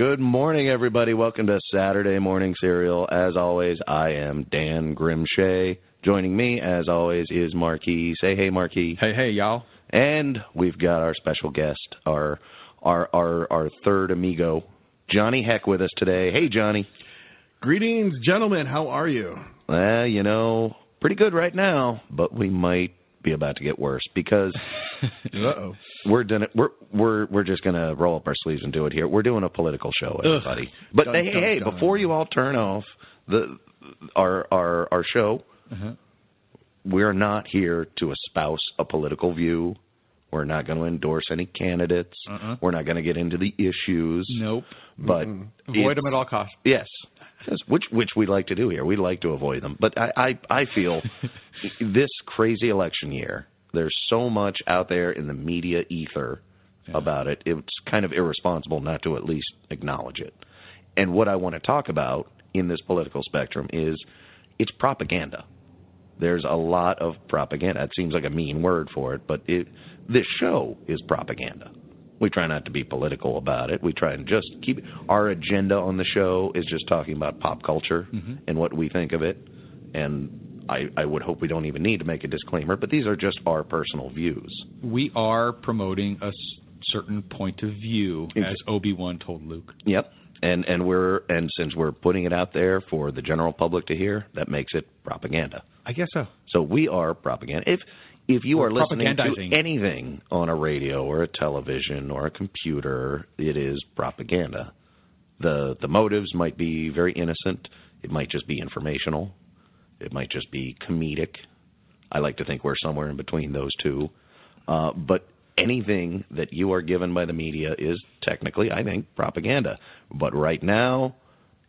Good morning, everybody. Welcome to Saturday Morning Cereal. As always, I am Dan Grim Shea. Joining me, as always, is Marke. Say hey, Marke. Hey, hey, y'all. And we've got our special guest, our our our our third amigo, Johnny Heck, with us today. Hey, Johnny. Greetings, gentlemen. How are you? Well, you know, pretty good right now, but we might be about to get worse because Uh oh. We're done it. We're we're we're just gonna roll up our sleeves and do it here. We're doing a political show, everybody. But Dun, hey, dun, hey, dun. before you all turn off the our our our show, Uh-huh. we're not here to espouse a political view. We're not going to endorse any candidates. Uh-uh. We're not going to get into the issues. Nope. But Avoid it- them at all costs. Yes. Yes, which which we like to do here. We like to avoid them. But I I, I feel this crazy election year, there's so much out there in the media ether about it. It's kind of irresponsible not to at least acknowledge it. And what I want to talk about in this political spectrum is it's propaganda. There's a lot of propaganda. It seems like a mean word for it, but it this show is propaganda. We try not to be political about it. We try and just keep our agenda on the show is just talking about pop culture mm-hmm. and what we think of it. And I, I would hope we don't even need to make a disclaimer, but these are just our personal views. We are promoting a s- certain point of view, as Obi Wan told Luke. Yep. And and we're and since we're putting it out there for the general public to hear, that makes it propaganda. I guess so. So we are propaganda. If if you We're are listening to anything on a radio or a television or a computer, it is propaganda. The the motives might be very innocent. It might just be informational. It might just be comedic. I like to think we're somewhere in between those two. Uh, but anything that you are given by the media is technically, I think, propaganda. But right now,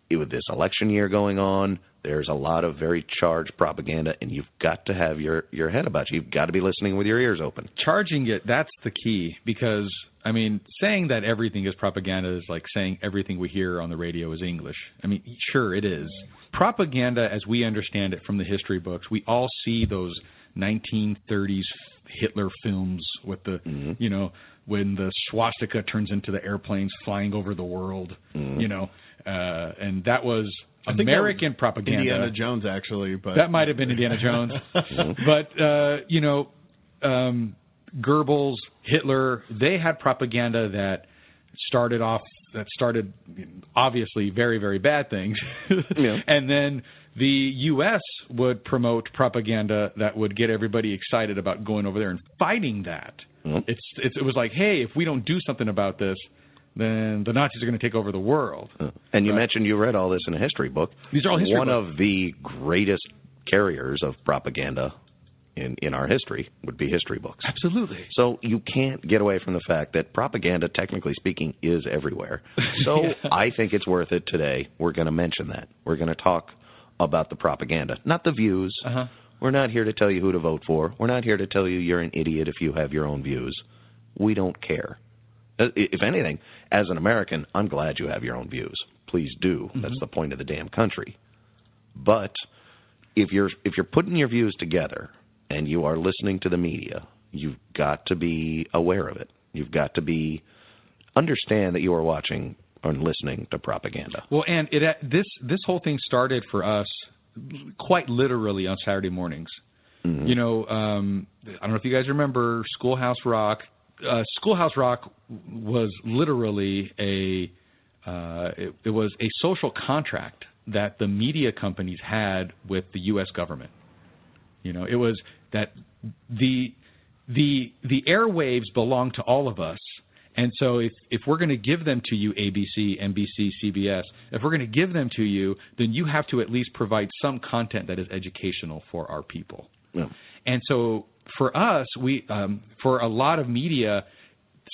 with this election year going on, there's a lot of very charged propaganda, and you've got to have your, your head about you. You've got to be listening with your ears open. Charging it, that's the key. Because, I mean, saying that everything is propaganda is like saying everything we hear on the radio is English. I mean, sure, it is. Propaganda, as we understand it from the history books, we all see those 1930s Hitler films with the, you know, when the swastika turns into the airplanes flying over the world, you know, uh, and that was I think that American was propaganda. Indiana Jones, actually, but That might have been Indiana Jones, but uh, you know, um, Goebbels, Hitler, they had propaganda that started off that started obviously very very bad things, Yeah. and then the U.S. would promote propaganda that would get everybody excited about going over there and fighting that. Mhm. It's, it's it was like, hey, if we don't do something about this, then the Nazis are going to take over the world. And you Right. mentioned you read all this in a history book. These are all history One books. of the greatest carriers of propaganda in, in our history would be history books. Absolutely. So you can't get away from the fact that propaganda, technically speaking, is everywhere. So Yeah. I think it's worth it today. We're going to mention that. We're going to talk about the propaganda, not the views. Uh-huh. We're not here to tell you who to vote for. We're not here to tell you you're an idiot if you have your own views. We don't care. Uh, If anything, as an American, I'm glad you have your own views. Please do. That's the point of the damn country. But if you're if you're putting your views together and you are listening to the media, you've got to be aware of it. You've got to be understand that you are watching and listening to propaganda. Well, and it this this whole thing started for us quite literally on Saturday mornings. Mhm. You know, um, I don't know if you guys remember Schoolhouse Rock. Uh, Schoolhouse Rock was literally a uh, it, it was a social contract that the media companies had with the U.S. government. You know, it was that the the the airwaves belong to all of us. And so if, if we're going to give them to you, ABC, NBC, CBS, if we're going to give them to you, then you have to at least provide some content that is educational for our people. Yeah. And so for us, we um, for a lot of media,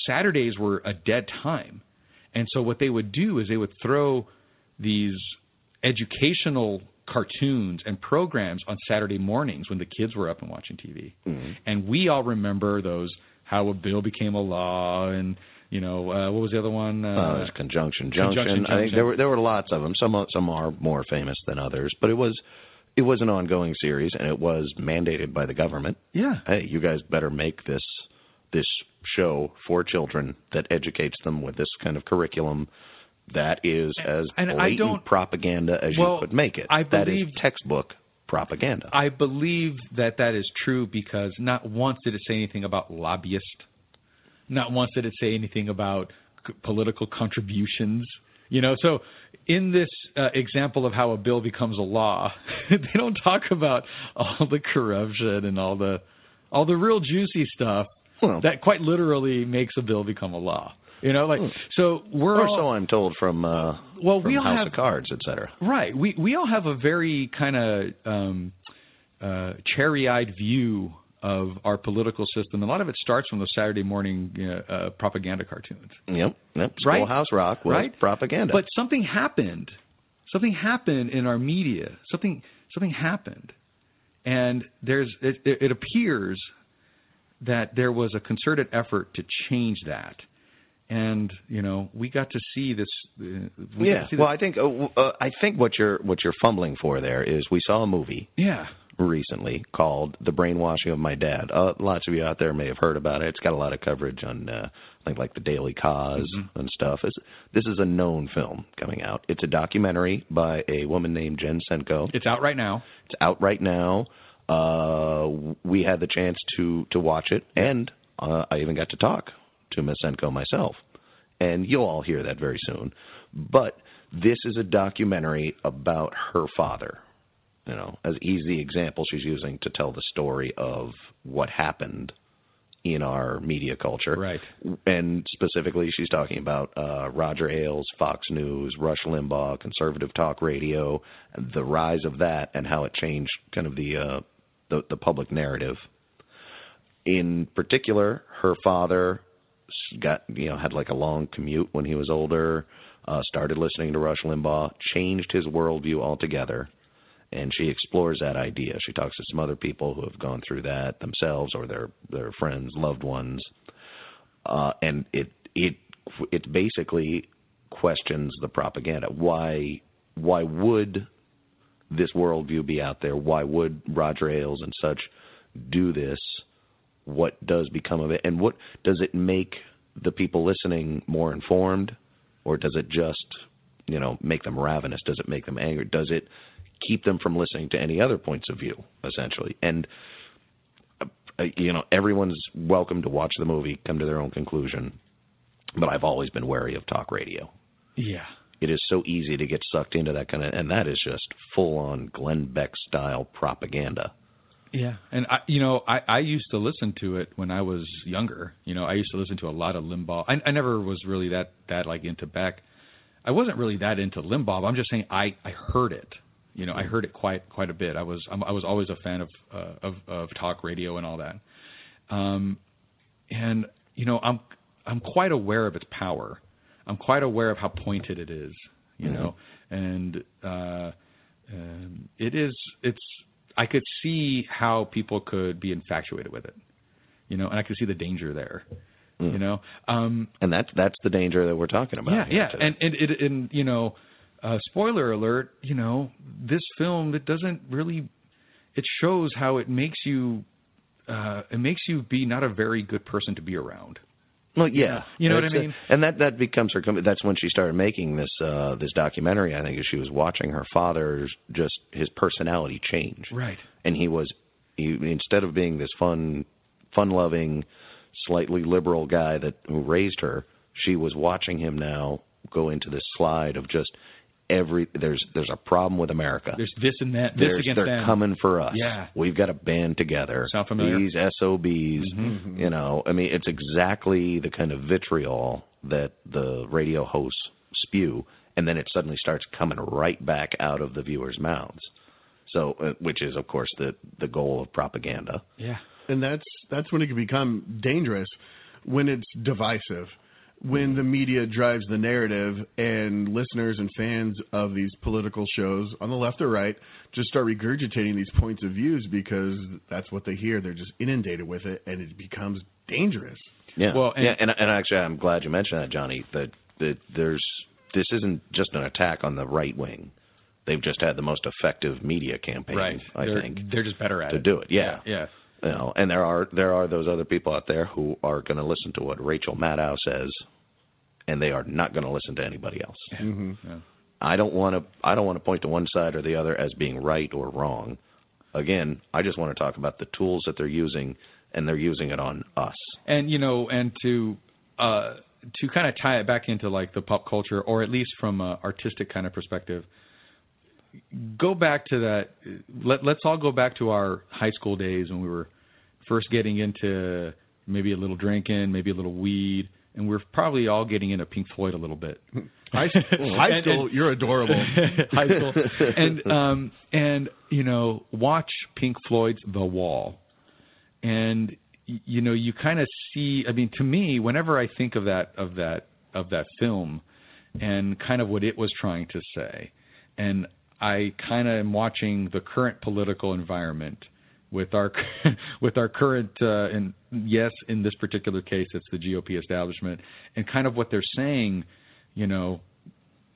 Saturdays were a dead time. And so what they would do is they would throw these educational cartoons and programs on Saturday mornings when the kids were up and watching TV. Mhm. And we all remember those how a bill became a law and you know uh, what was the other one? Uh, there's conjunction, junction. Conjunction, I think junction. there were there were lots of them. Some some are more famous than others, but it was it was an ongoing series and it was mandated by the government. yeah. Hey, you guys better make this this show for children that educates them with this kind of curriculum that is as And I blatant don't- propaganda as Well, you could make it. I that is believe- textbook propaganda. I believe that that is true because not once did it say anything about lobbyists. Not once did it say anything about c- political contributions. You know, so in this uh, example of how a bill becomes a law, they don't talk about all the corruption and all the all the real juicy stuff Well- that quite literally makes a bill become a law. You know, like so we're or all, so I'm told from uh, Well, from we all House have- of Cards, etc. Right. We we all have a very kind of um, uh, cherry-eyed view of our political system. A lot of it starts from the Saturday morning uh, uh, propaganda cartoons. Yep, yep. Right? Schoolhouse Rock was Right? propaganda. But something happened. Something happened in our media. Something something happened, and there's it, it appears that there was a concerted effort to change that. And you know, we got to see this. Uh, we yeah. see Well, I think uh, uh, I think what you're what you're fumbling for there is we saw a movie yeah. recently called "The Brainwashing of My Dad." Uh, lots of you out there may have heard about it. It's got a lot of coverage on, uh, I think, like the Daily Kos Mm-hmm. and stuff. It's, this is a known film coming out. It's a documentary by a woman named Jen Senko. It's out right now. It's out right now. Uh, we had the chance to to watch it, and uh, I even got to talk to Miss Senko myself. And you'll all hear that very soon. But this is a documentary about her father. You know, as he's the example she's using to tell the story of what happened in our media culture. Right. And specifically, she's talking about uh, Roger Ailes, Fox News, Rush Limbaugh, conservative talk radio, the rise of that, and how it changed kind of the uh, the, the public narrative. In particular, her father got you know had like a long commute when he was older. Uh, started listening to Rush Limbaugh, changed his worldview altogether, and she explores that idea. She talks to some other people who have gone through that themselves or their their friends, loved ones, uh, and it it it basically questions the propaganda. Why why would this worldview be out there? Why would Roger Ailes and such do this? What does become of it, and what does it make the people listening more informed, or does it just you know make them ravenous? Does it make them angry? Does it keep them from listening to any other points of view, essentially? And uh, you know, everyone's welcome to watch the movie, come to their own conclusion. But I've always been wary of talk radio. Yeah. It is so easy to get sucked into that kind of, and that is just full on Glenn Beck style propaganda. Yeah, and I, you know, I, I used to listen to it when I was younger. You know, I used to listen to a lot of Limbaugh. I, I never was really that that like into Beck. I wasn't really that into Limbaugh. But I'm just saying I I heard it. You know, I heard it quite quite a bit. I was I'm, I was always a fan of uh, of of talk radio and all that. Um, and you know, I'm I'm quite aware of its power. I'm quite aware of how pointed it is. You know, and uh, um, it is it's I could see how people could be infatuated with it, you know, and I could see the danger there, you know. Um, And that's that's the danger that we're talking about. yeah, yeah, today. and and it and you know, uh, spoiler alert, you know, this film it doesn't really it shows how it makes you uh, it makes you be not a very good person to be around. Well, yeah, You know what I mean? and that that becomes her. That's when she started making this uh this documentary. I think is she was watching her father's just his personality change. Right. and he was he instead of being this fun fun loving slightly liberal guy that who raised her she was watching him now go into this slide of just every there's there's a problem with america There's this and that. This There's- against they're them. coming for us Yeah. we've got to band together Sound familiar? Mm-hmm. these sobs you know i mean it's exactly the kind of vitriol that the radio hosts spew and then it suddenly starts coming right back out of the viewers mouths so uh, which is of course the the goal of propaganda Yeah. and that's that's when it can become dangerous when it's divisive when the media drives the narrative and listeners and fans of these political shows on the left or right just start regurgitating these points of views because that's what they hear they're just inundated with it and it becomes dangerous Yeah. Well, and- yeah, and and actually, I'm glad you mentioned that, Johnny. That that there's this isn't just an attack on the right wing. They've just had the most effective media campaign, Right. I they're, think, they're just better at to it. do it. Yeah. Yeah. You know, and there are there are those other people out there who are going to listen to what Rachel Maddow says, and they are not going to listen to anybody else. Yeah. I don't want to I don't want to point to one side or the other as being right or wrong. Again, I just want to talk about the tools that they're using, and they're using it on us. and you know, and to uh, to kind of tie it back into like the pop culture, or at least from a artistic kind of perspective. Go back to that. Let Let's all go back to our high school days when we were first getting into maybe a little drinking, maybe a little weed, and we're probably all getting into Pink Floyd a little bit. high, high school and- you're adorable high school, and um, and you know, watch Pink Floyd's The Wall, and you know, you kind of see. I mean, to me, whenever I think of that of that of that film, and kind of what it was trying to say, and I kind of am watching the current political environment with our with our current uh, and yes, in this particular case, it's the GOP establishment, and kind of what they're saying, you know,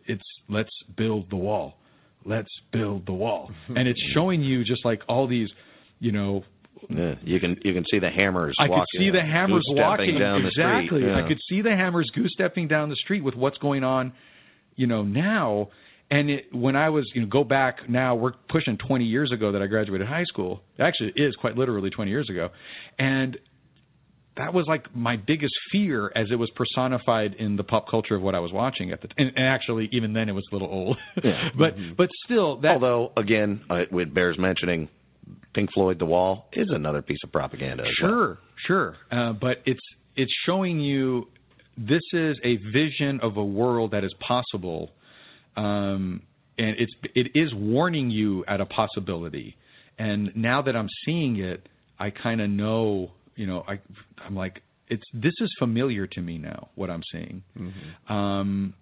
it's let's build the wall, let's build the wall, and it's showing you just like all these, you know, Yeah, you can you can see the hammers. I could walking, see the hammers walking down the street. Yeah. I could see the hammers goose stepping down the street with what's going on, you know, now. And it, when I was, you know, go back now, we're pushing 20 years ago that I graduated high school. Actually, it is quite literally 20 years ago, and that was like my biggest fear as it was personified in the pop culture of what I was watching at the. And, and actually, even then, it was a little old. Yeah. but but still, that Although again, uh, it bears mentioning, Pink Floyd, The Wall is another piece of propaganda. As well. Sure, sure. Uh, but it's it's showing you this is a vision of a world that is possible, um, and it's it is warning you at a possibility. And now that I'm seeing it, I kind of know. You know, I I'm like it's this is familiar to me now. What I'm seeing. Um,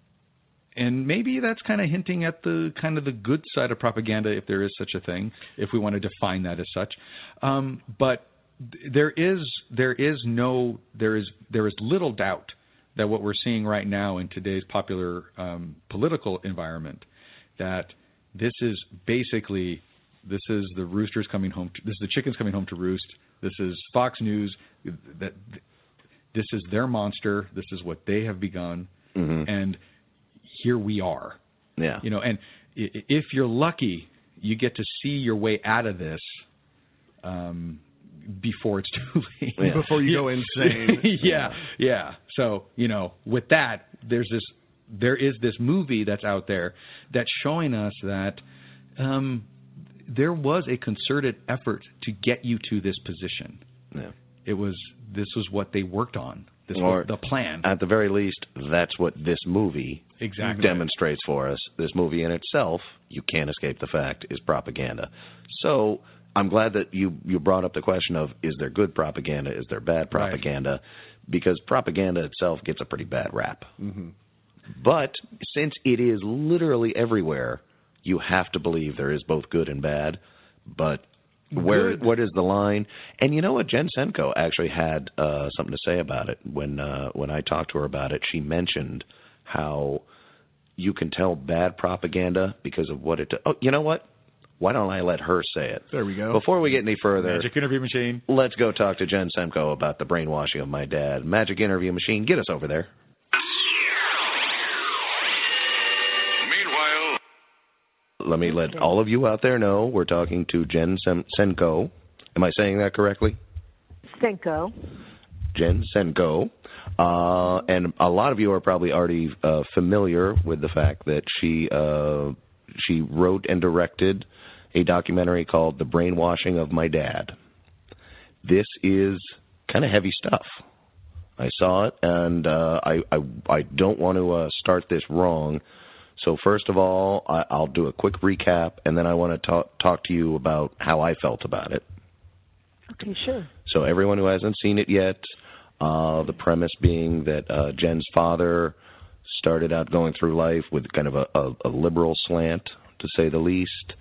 and maybe that's kind of hinting at the kind of the good side of propaganda, if there is such a thing, if we want to define that as such. Um, but th- there is there is no there is there is little doubt that what we're seeing right now in today's popular um, political environment that this is basically this is the roosters coming home to, this is the chickens coming home to roost. This is Fox News that this is their monster. This is what they have begun. And here we are. Yeah. you know and if you're lucky you get to see your way out of this um before it's too late. Yeah. before you go insane. Yeah yeah. so you know with that there's this there is this movie that's out there that's showing us that um there was a concerted effort to get you to this position. Yeah. it was this was what they worked on. This Or- was the plan. At the very least, that's what this movie exactly. demonstrates for us. This movie in itself, you can't escape the fact, is propaganda. So I'm glad that you you brought up the question of is there good propaganda, is there bad Right. propaganda, because propaganda itself gets a pretty bad rap. But since it is literally everywhere, you have to believe there is both good and bad. But where Good. what is the line? And you know what? Jen Senko actually had uh, something to say about it when uh, when I talked to her about it. She mentioned how you can tell bad propaganda because of what it. Oh, you know what? Why don't I let her say it? There we go. Before we get any further, Magic interview machine. let's go talk to Jen Semko about the brainwashing of my dad. Magic interview machine, get us over there. Meanwhile, Let me let all of you out there know we're talking to Jen Sem- Senko. Am I saying that correctly? Senko. Jen Senko. Uh, and a lot of you are probably already uh, familiar with the fact that she uh, she wrote and directed a documentary called "The Brainwashing of My Dad." This is kind of heavy stuff. I saw it, and uh, I, I I don't want to uh, start this wrong. So first of all, I, I'll do a quick recap, and then I want to talk talk to you about how I felt about it. Okay, sure. So everyone who hasn't seen it yet, uh, the premise being that uh, Jen's father started out going through life with kind of a, a, a liberal slant, to say the least.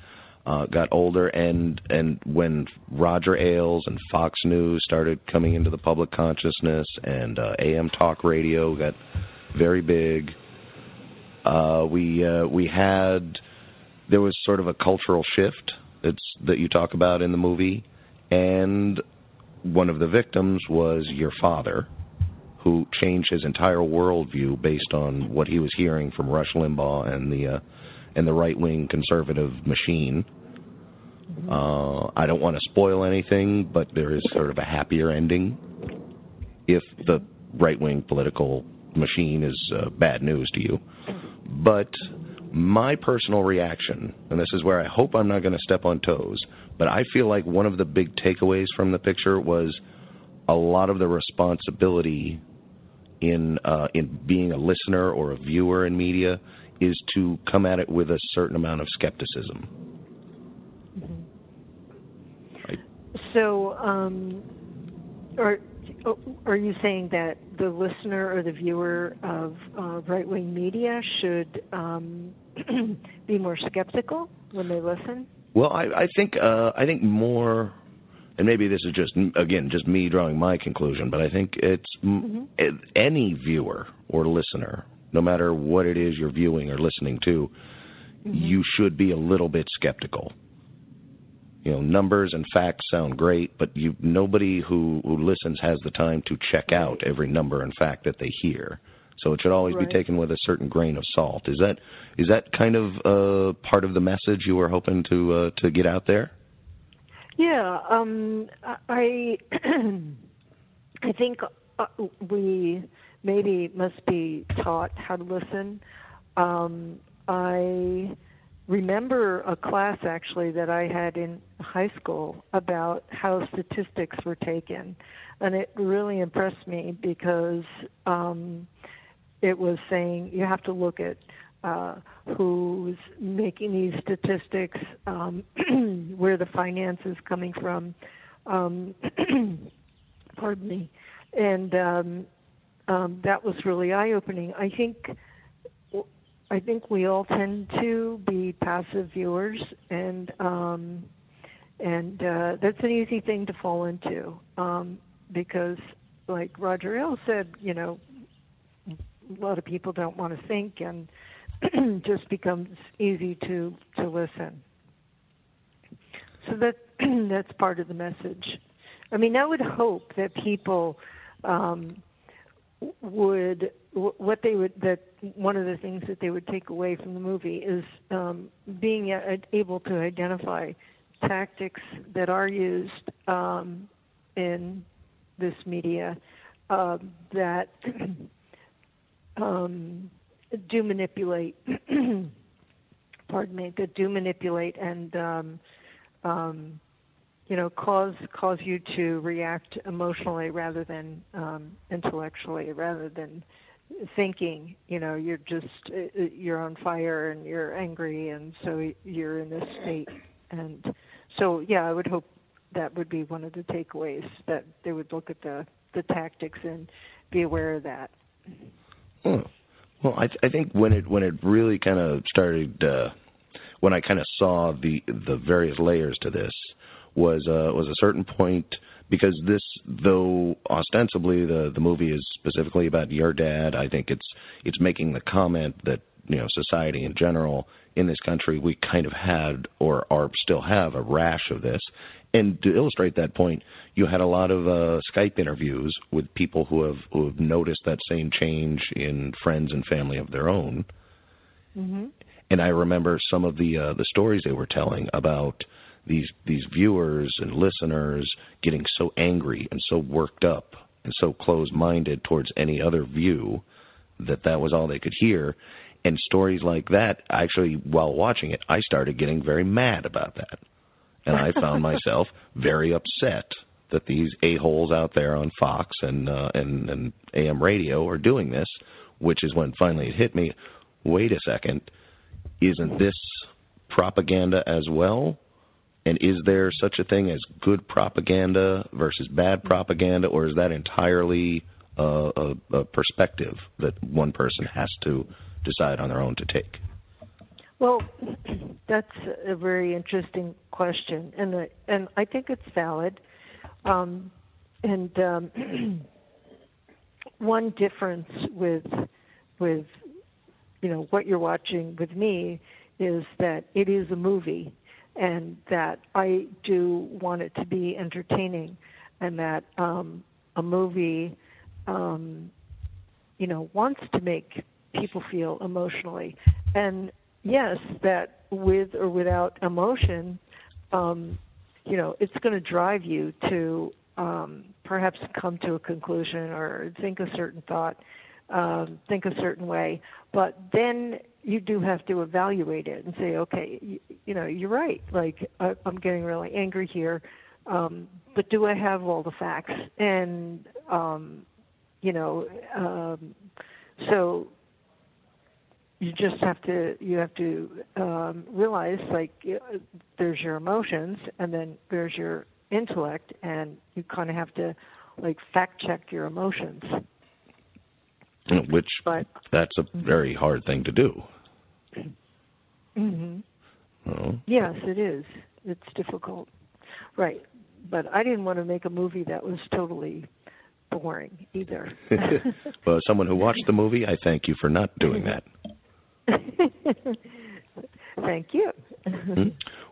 Uh, got older, and and when Roger Ailes and Fox News started coming into the public consciousness, and uh, AM talk radio got very big, uh, we uh, we had there was sort of a cultural shift that's that you talk about in the movie, and one of the victims was your father, who changed his entire worldview based on what he was hearing from Rush Limbaugh and the uh, and the right wing conservative machine. Uh, I don't want to spoil anything, but there is sort of a happier ending if the right wing political machine is uh, bad news to you. But my personal reaction, and this is where I hope I'm not going to step on toes, but I feel like one of the big takeaways from the picture was a lot of the responsibility in uh, in being a listener or a viewer in media is to come at it with a certain amount of skepticism. So, um, are are you saying that the listener or the viewer of uh, right wing media should um, be more skeptical when they listen? Well, I, I think uh, I think more, and maybe this is just again just me drawing my conclusion, but I think it's m any viewer or listener, no matter what it is you're viewing or listening to, you should be a little bit skeptical. You know, numbers and facts sound great, but you nobody who who listens has the time to check out every number and fact that they hear. So it should always Right. be taken with a certain grain of salt. Is that is that kind of uh, part of the message you were hoping to uh, to get out there? Yeah, um, I I think uh, we maybe must be taught how to listen. Um, I remember a class actually that I had in high school about how statistics were taken, and it really impressed me because um, it was saying you have to look at uh, who's making these statistics, um, where the finance is coming from. Um, pardon me, and um, um, that was really eye-opening. I think I think we all tend to be passive viewers, and um, and uh, that's an easy thing to fall into um, because, like Roger Ailes said, you know, a lot of people don't want to think, and just becomes easy to to listen. So that that's part of the message. I mean, I would hope that people um, would what they would that one of the things that they would take away from the movie is um, being a, able to identify tactics that are used um, in this media uh, that um, do manipulate. pardon me, that do manipulate and um, um, you know cause cause you to react emotionally rather than um, intellectually, rather than thinking. You know, you're just uh, you're on fire and you're angry, and so you're in this state. And so, yeah, I would hope that would be one of the takeaways that they would look at the the tactics and be aware of that. Hmm. Well, I, th- I think when it when it really kind of started, uh, when I kind of saw the the various layers to this, was uh, was a certain point because this, though ostensibly the the movie is specifically about your dad, I think it's it's making the comment that you know society in general in this country we kind of had or are still have a rash of this. And to illustrate that point you had a lot of uh, Skype interviews with people who have who have noticed that same change in friends and family of their own. Hmm and I remember some of the uh, the stories they were telling about these these viewers and listeners getting so angry and so worked up and so closed minded towards any other view that that was all they could hear and stories like that actually while watching it I started getting very mad about that and I found myself very upset that these a holes out there on Fox and uh, and and AM radio are doing this which is when finally it hit me wait a second isn't this propaganda as well? And is there such a thing as good propaganda versus bad propaganda, or is that entirely uh, a, a perspective that one person has to decide on their own to take? Well, that's a very interesting question, and the, and I think it's valid. Um, and um, one difference with with you know what you're watching with me is that it is a movie, and that I do want it to be entertaining, and that um, a movie, um, you know, wants to make people feel emotionally, and yes, that with or without emotion, um, you know, it's going to drive you to um, perhaps come to a conclusion or think a certain thought, um, think a certain way. But then you do have to evaluate it and say, okay, you, you know, you're right. Like I, I'm getting really angry here, um, but do I have all the facts? And um, you know, um, so you just have to you have to um, realize like there's your emotions and then there's your intellect and you kind of have to like fact check your emotions Which but that's a very hard thing to do. Mhm yes it is. It's difficult. Right. But i didn't want to make a movie that was totally boring either. Well, as someone who watched the movie, I thank you for not doing that. thank you. Hmm?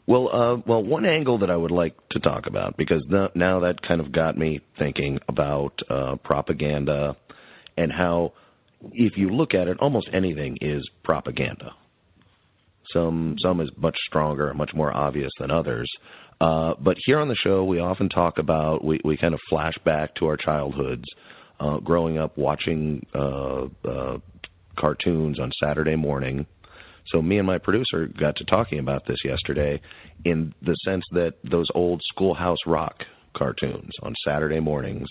Well, uh, well, one angle that I would like to talk about because th- now that kind of got me thinking about uh, propaganda and how, if you look at it, almost anything is propaganda. Some some is much stronger much more obvious than others. Uh, but here on the show, we often talk about we we kind of flash back to our childhoods, uh, growing up watching uh, uh, cartoons on Saturday morning. So me and my producer got to talking about this yesterday, in the sense that those old Schoolhouse Rock cartoons on Saturday mornings,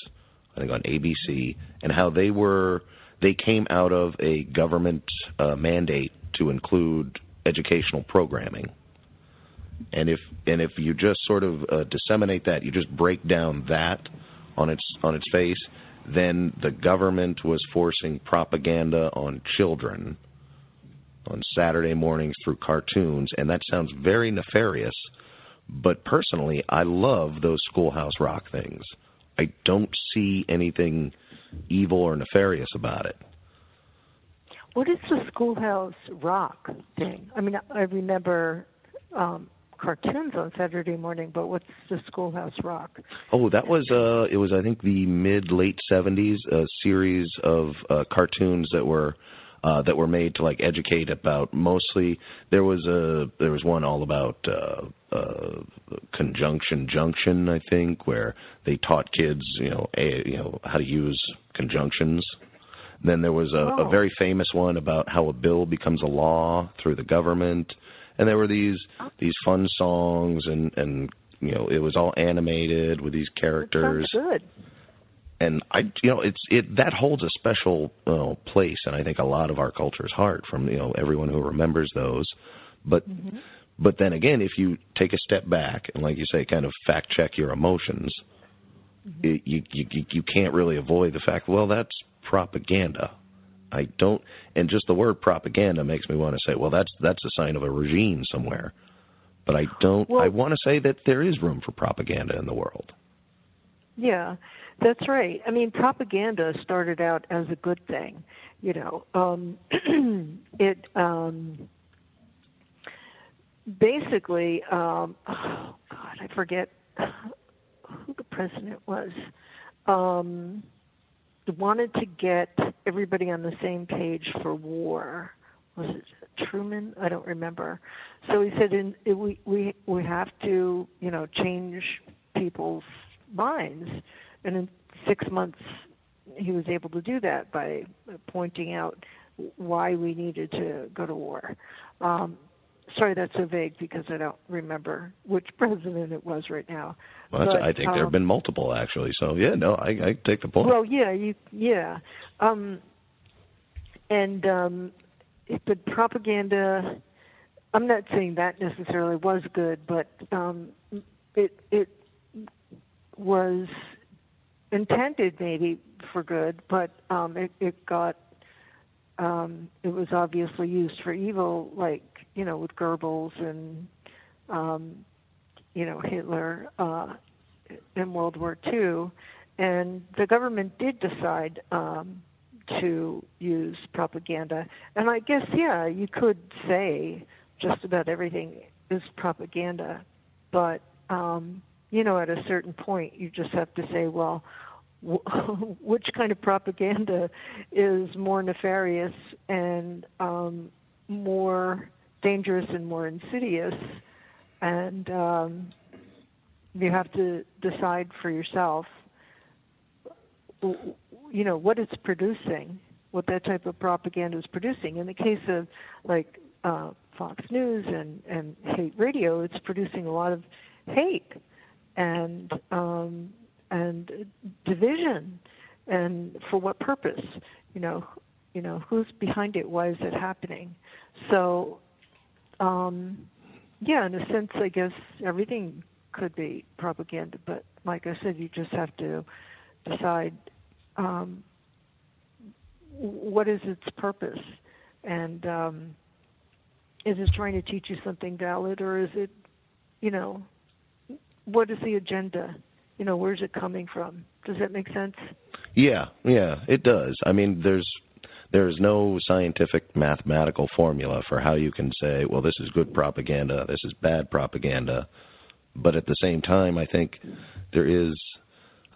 I think on ABC, and how they were they came out of a government uh, mandate to include educational programming. And if and if you just sort of uh, disseminate that, you just break down that on its on its face, then the government was forcing propaganda on children on Saturday mornings through cartoons, and that sounds very nefarious. But personally, I love those Schoolhouse Rock things. I don't see anything evil or nefarious about it. What is the Schoolhouse Rock thing? I mean, I remember um, cartoons on Saturday morning, but what's the Schoolhouse Rock? Oh, that was uh it was I think the mid late 70s a series of uh cartoons that were uh that were made to like educate about mostly there was a there was one all about uh uh conjunction junction I think where they taught kids, you know, a, you know how to use conjunctions. Then there was a, a Oh. very famous one about how a bill becomes a law through the government. And there were these oh. these fun songs and and you know it was all animated with these characters good. and I you know it's it that holds a special you know, place and I think a lot of our culture's heart from you know everyone who remembers those but mm-hmm. but then again if you take a step back and like you say kind of fact check your emotions mm-hmm. it, you, you you you can't really avoid the fact well that's propaganda I don't and just the word propaganda makes me want to say well that's that's a sign of a regime somewhere but I don't Well- I want to say that there is room for propaganda in the world Yeah, that's right. I mean, propaganda started out as a good thing. You know, um, it um, basically. Um, oh God, I forget who the president was. Um, wanted to get everybody on the same page for war. Was it Truman? I don't remember. So he said, in, "We we we have to, you know, change people's minds." And in six months, he was able to do that by pointing out why we needed to go to war. Um, sorry, that's so vague because I don't remember which president it was right now. Well, that's, But, I think there have um, been multiple actually. So yeah, no, I, I take the point. Well, yeah, you yeah. Um and um but propaganda I'm not saying that necessarily was good, but um it it was intended maybe for good, but um it it got um it was obviously used for evil like, you know, with Goebbels and um you know, Hitler uh in World War II, and the government did decide um, to use propaganda. And I guess, yeah, you could say just about everything is propaganda, but um, you know, at a certain point, you just have to say, well, which kind of propaganda is more nefarious and um, more dangerous and more insidious, and um, you have to decide for yourself you know what it's producing what that type of propaganda is producing. In the case of like uh Fox News and and hate radio it's producing a lot of hate. And um and division and for what purpose? You know you know who's behind it? Why is it happening? So um yeah in a sense i guess everything could be propaganda, but like I said, you just have to decide um, what is its purpose, and um, is it trying to teach you something valid, or is it, you know, what is the agenda? You know, where's it coming from? Does that make sense? Yeah, yeah, it does. I mean, there's there's no scientific mathematical formula for how you can say, well, this is good propaganda, this is bad propaganda. But at the same time, I think there is.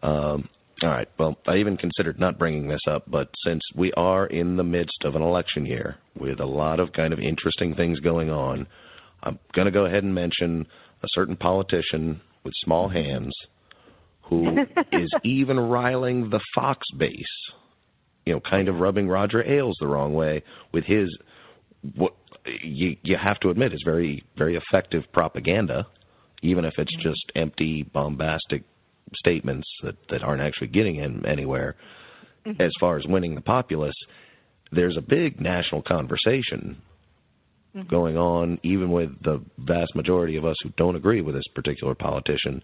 Um, all right. Well, I even considered not bringing this up, but since we are in the midst of an election year with a lot of kind of interesting things going on, I'm going to go ahead and mention a certain politician with small hands who is even riling the Fox base. You know, kind of rubbing Roger Ailes the wrong way with his what you you have to admit is very very effective propaganda, even if it's just empty bombastic statements that that aren't actually getting him anywhere. Mm-hmm. As far as winning the populace, there's a big national conversation mm-hmm. going on, even with the vast majority of us who don't agree with this particular politician.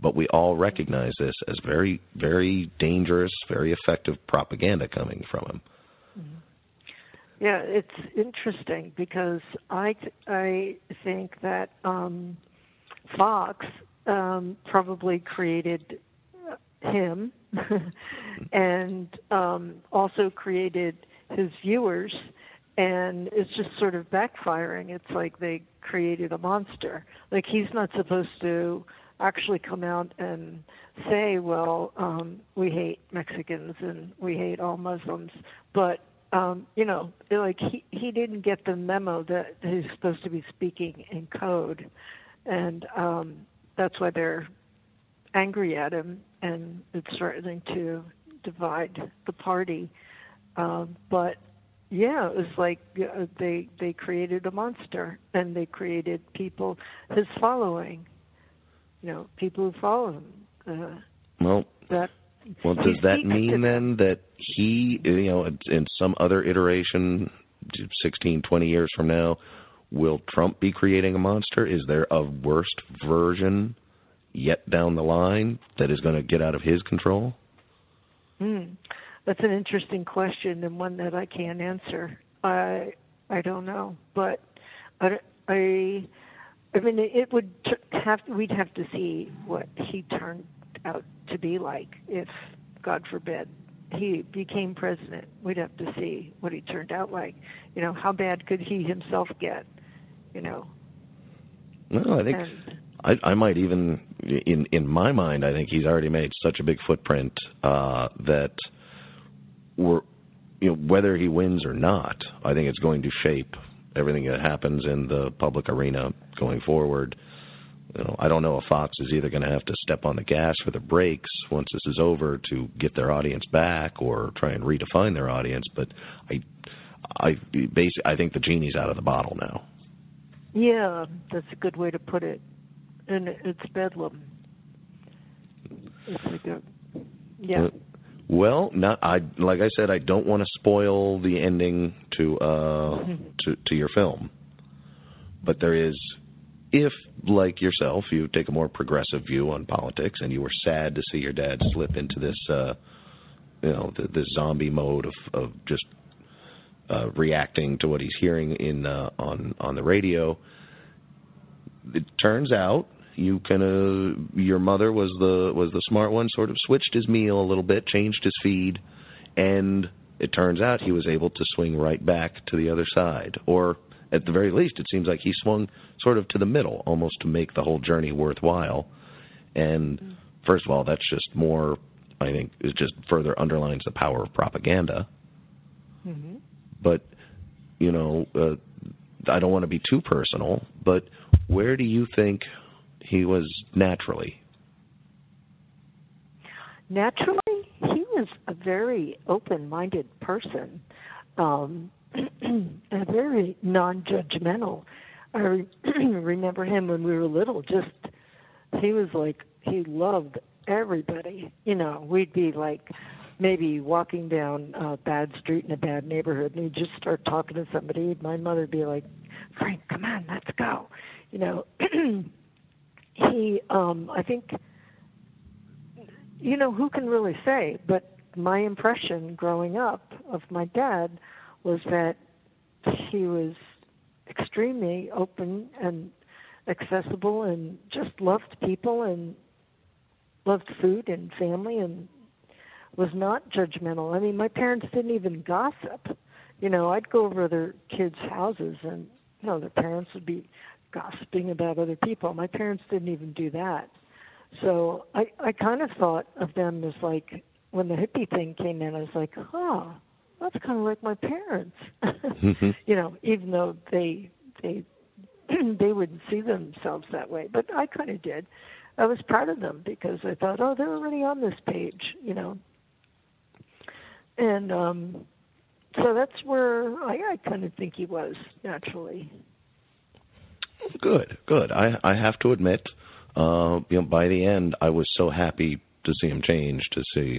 But we all recognize this as very, very dangerous, very effective propaganda coming from him. Yeah, it's interesting because I I think that um, Fox um, probably created him and um, also created his viewers, and it's just sort of backfiring. It's like they created a monster. Like he's not supposed to actually come out and say, "Well, um, we hate Mexicans and we hate all Muslims," but um, you know, like he he didn't get the memo that he's supposed to be speaking in code, and um, that's why they're angry at him, and it's starting to divide the party. Um, but yeah, it was like uh, they they created a monster, and they created people his following. You know, people who follow him. Uh, Well, that well, does that mean then that he, you know, in some other iteration, 16, 20 years from now, will Trump be creating a monster? Is there a worst version yet down the line that is going to get out of his control? Hmm. That's an interesting question and one that I can't answer. I I don't know, but I I, I mean it would have we'd have to see what he turned out to be like if, God forbid, he became president. We'd have to see what he turned out like. You know, how bad could he himself get? You know. No, I think And I, I might even, in in my mind, I think he's already made such a big footprint uh, that we're, you know, whether he wins or not, I think it's going to shape everything that happens in the public arena going forward. You know, I don't know if Fox is either going to have to step on the gas for the brakes once this is over to get their audience back, or try and redefine their audience. But I, I basically, I think the genie's out of the bottle now. yeah, that's a good way to put it. And it's bedlam. It's like a, yeah. Well, not I. Like I said, I don't want to spoil the ending to uh to to your film, but there is, if like yourself, you take a more progressive view on politics, and you were sad to see your dad slip into this, uh you know, th this zombie mode of of just uh reacting to what he's hearing in uh on on the radio. It turns out you kind of your mother was the was the smart one sort of switched his meal a little bit changed his feed and it turns out he was able to swing right back to the other side. Or at the very least it seems like he swung sort of to the middle almost to make the whole journey worthwhile. And first of all that's just more i think it just further underlines the power of propaganda. Hmm but you know uh, i don't want to be too personal but where do you think he was naturally. Naturally he was a very open minded person um and very non judgmental i re- remember him when we were little just he was like he loved everybody. You know we'd be like maybe walking down a bad street in a bad neighborhood and he'd just start talking to somebody. My mother'd be like frank come on let's go. You know he um i think you know who can really say but my impression growing up of my dad was that he was extremely open and accessible and just loved people and loved food and family and was not judgmental. I mean my parents didn't even gossip. You know i'd go over their kids houses and you know their parents would be gossiping about other people my parents didn't even do that so I I kind of thought of them as like when the hippie thing came in, I was like, huh, that's kind of like my parents. Mhm. you know, even though they they they wouldn't see themselves that way, but I kind of did. I was proud of them because I thought, oh, they're already on this page, you know. And um so that's where I, I kind of think he was naturally. Good, good. I I have to admit, uh, you know, by the end, I was so happy to see him change. To see,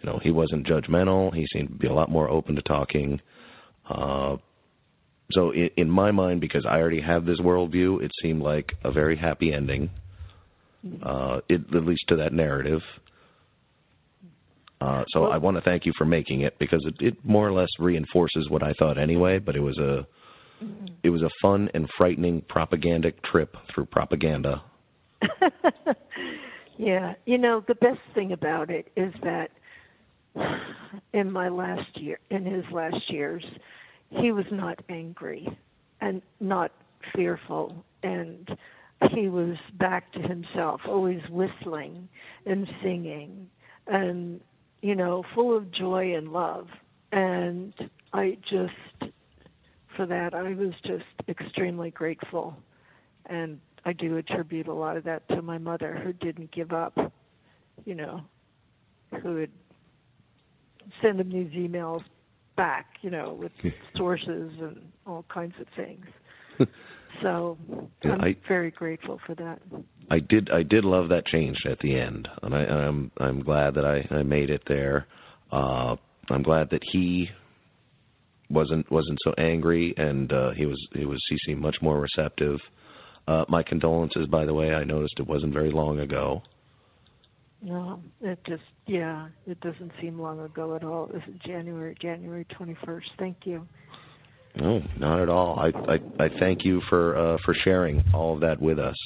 you know, he wasn't judgmental. He seemed to be a lot more open to talking. Uh, so in, in my mind, because I already have this worldview, it seemed like a very happy ending. Uh, it, at least to that narrative. Uh, so Well- I want to thank you for making it because it, it more or less reinforces what I thought anyway. But it was a it was a fun and frightening propagandic trip through propaganda. yeah, you know the best thing about it is that in my last year, in his last years, he was not angry and not fearful, and he was back to himself, always whistling and singing, and you know, full of joy and love. And I just, for that, I was just extremely grateful and I do attribute a lot of that to my mother who didn't give up, you know, who would send him these emails back, you know, with sources and all kinds of things. So Yeah, I'm I- very grateful for that. I did I did love that change at the end, and I, I'm I'm glad that I, I made it there. Uh, I'm glad that he wasn't wasn't so angry, and uh, he was he was he seemed much more receptive. Uh, my condolences, by the way. I noticed it wasn't very long ago. No, it just yeah, it doesn't seem long ago at all. It was January January 21st. Thank you. No, not at all. I I, I thank you for uh, for sharing all of that with us.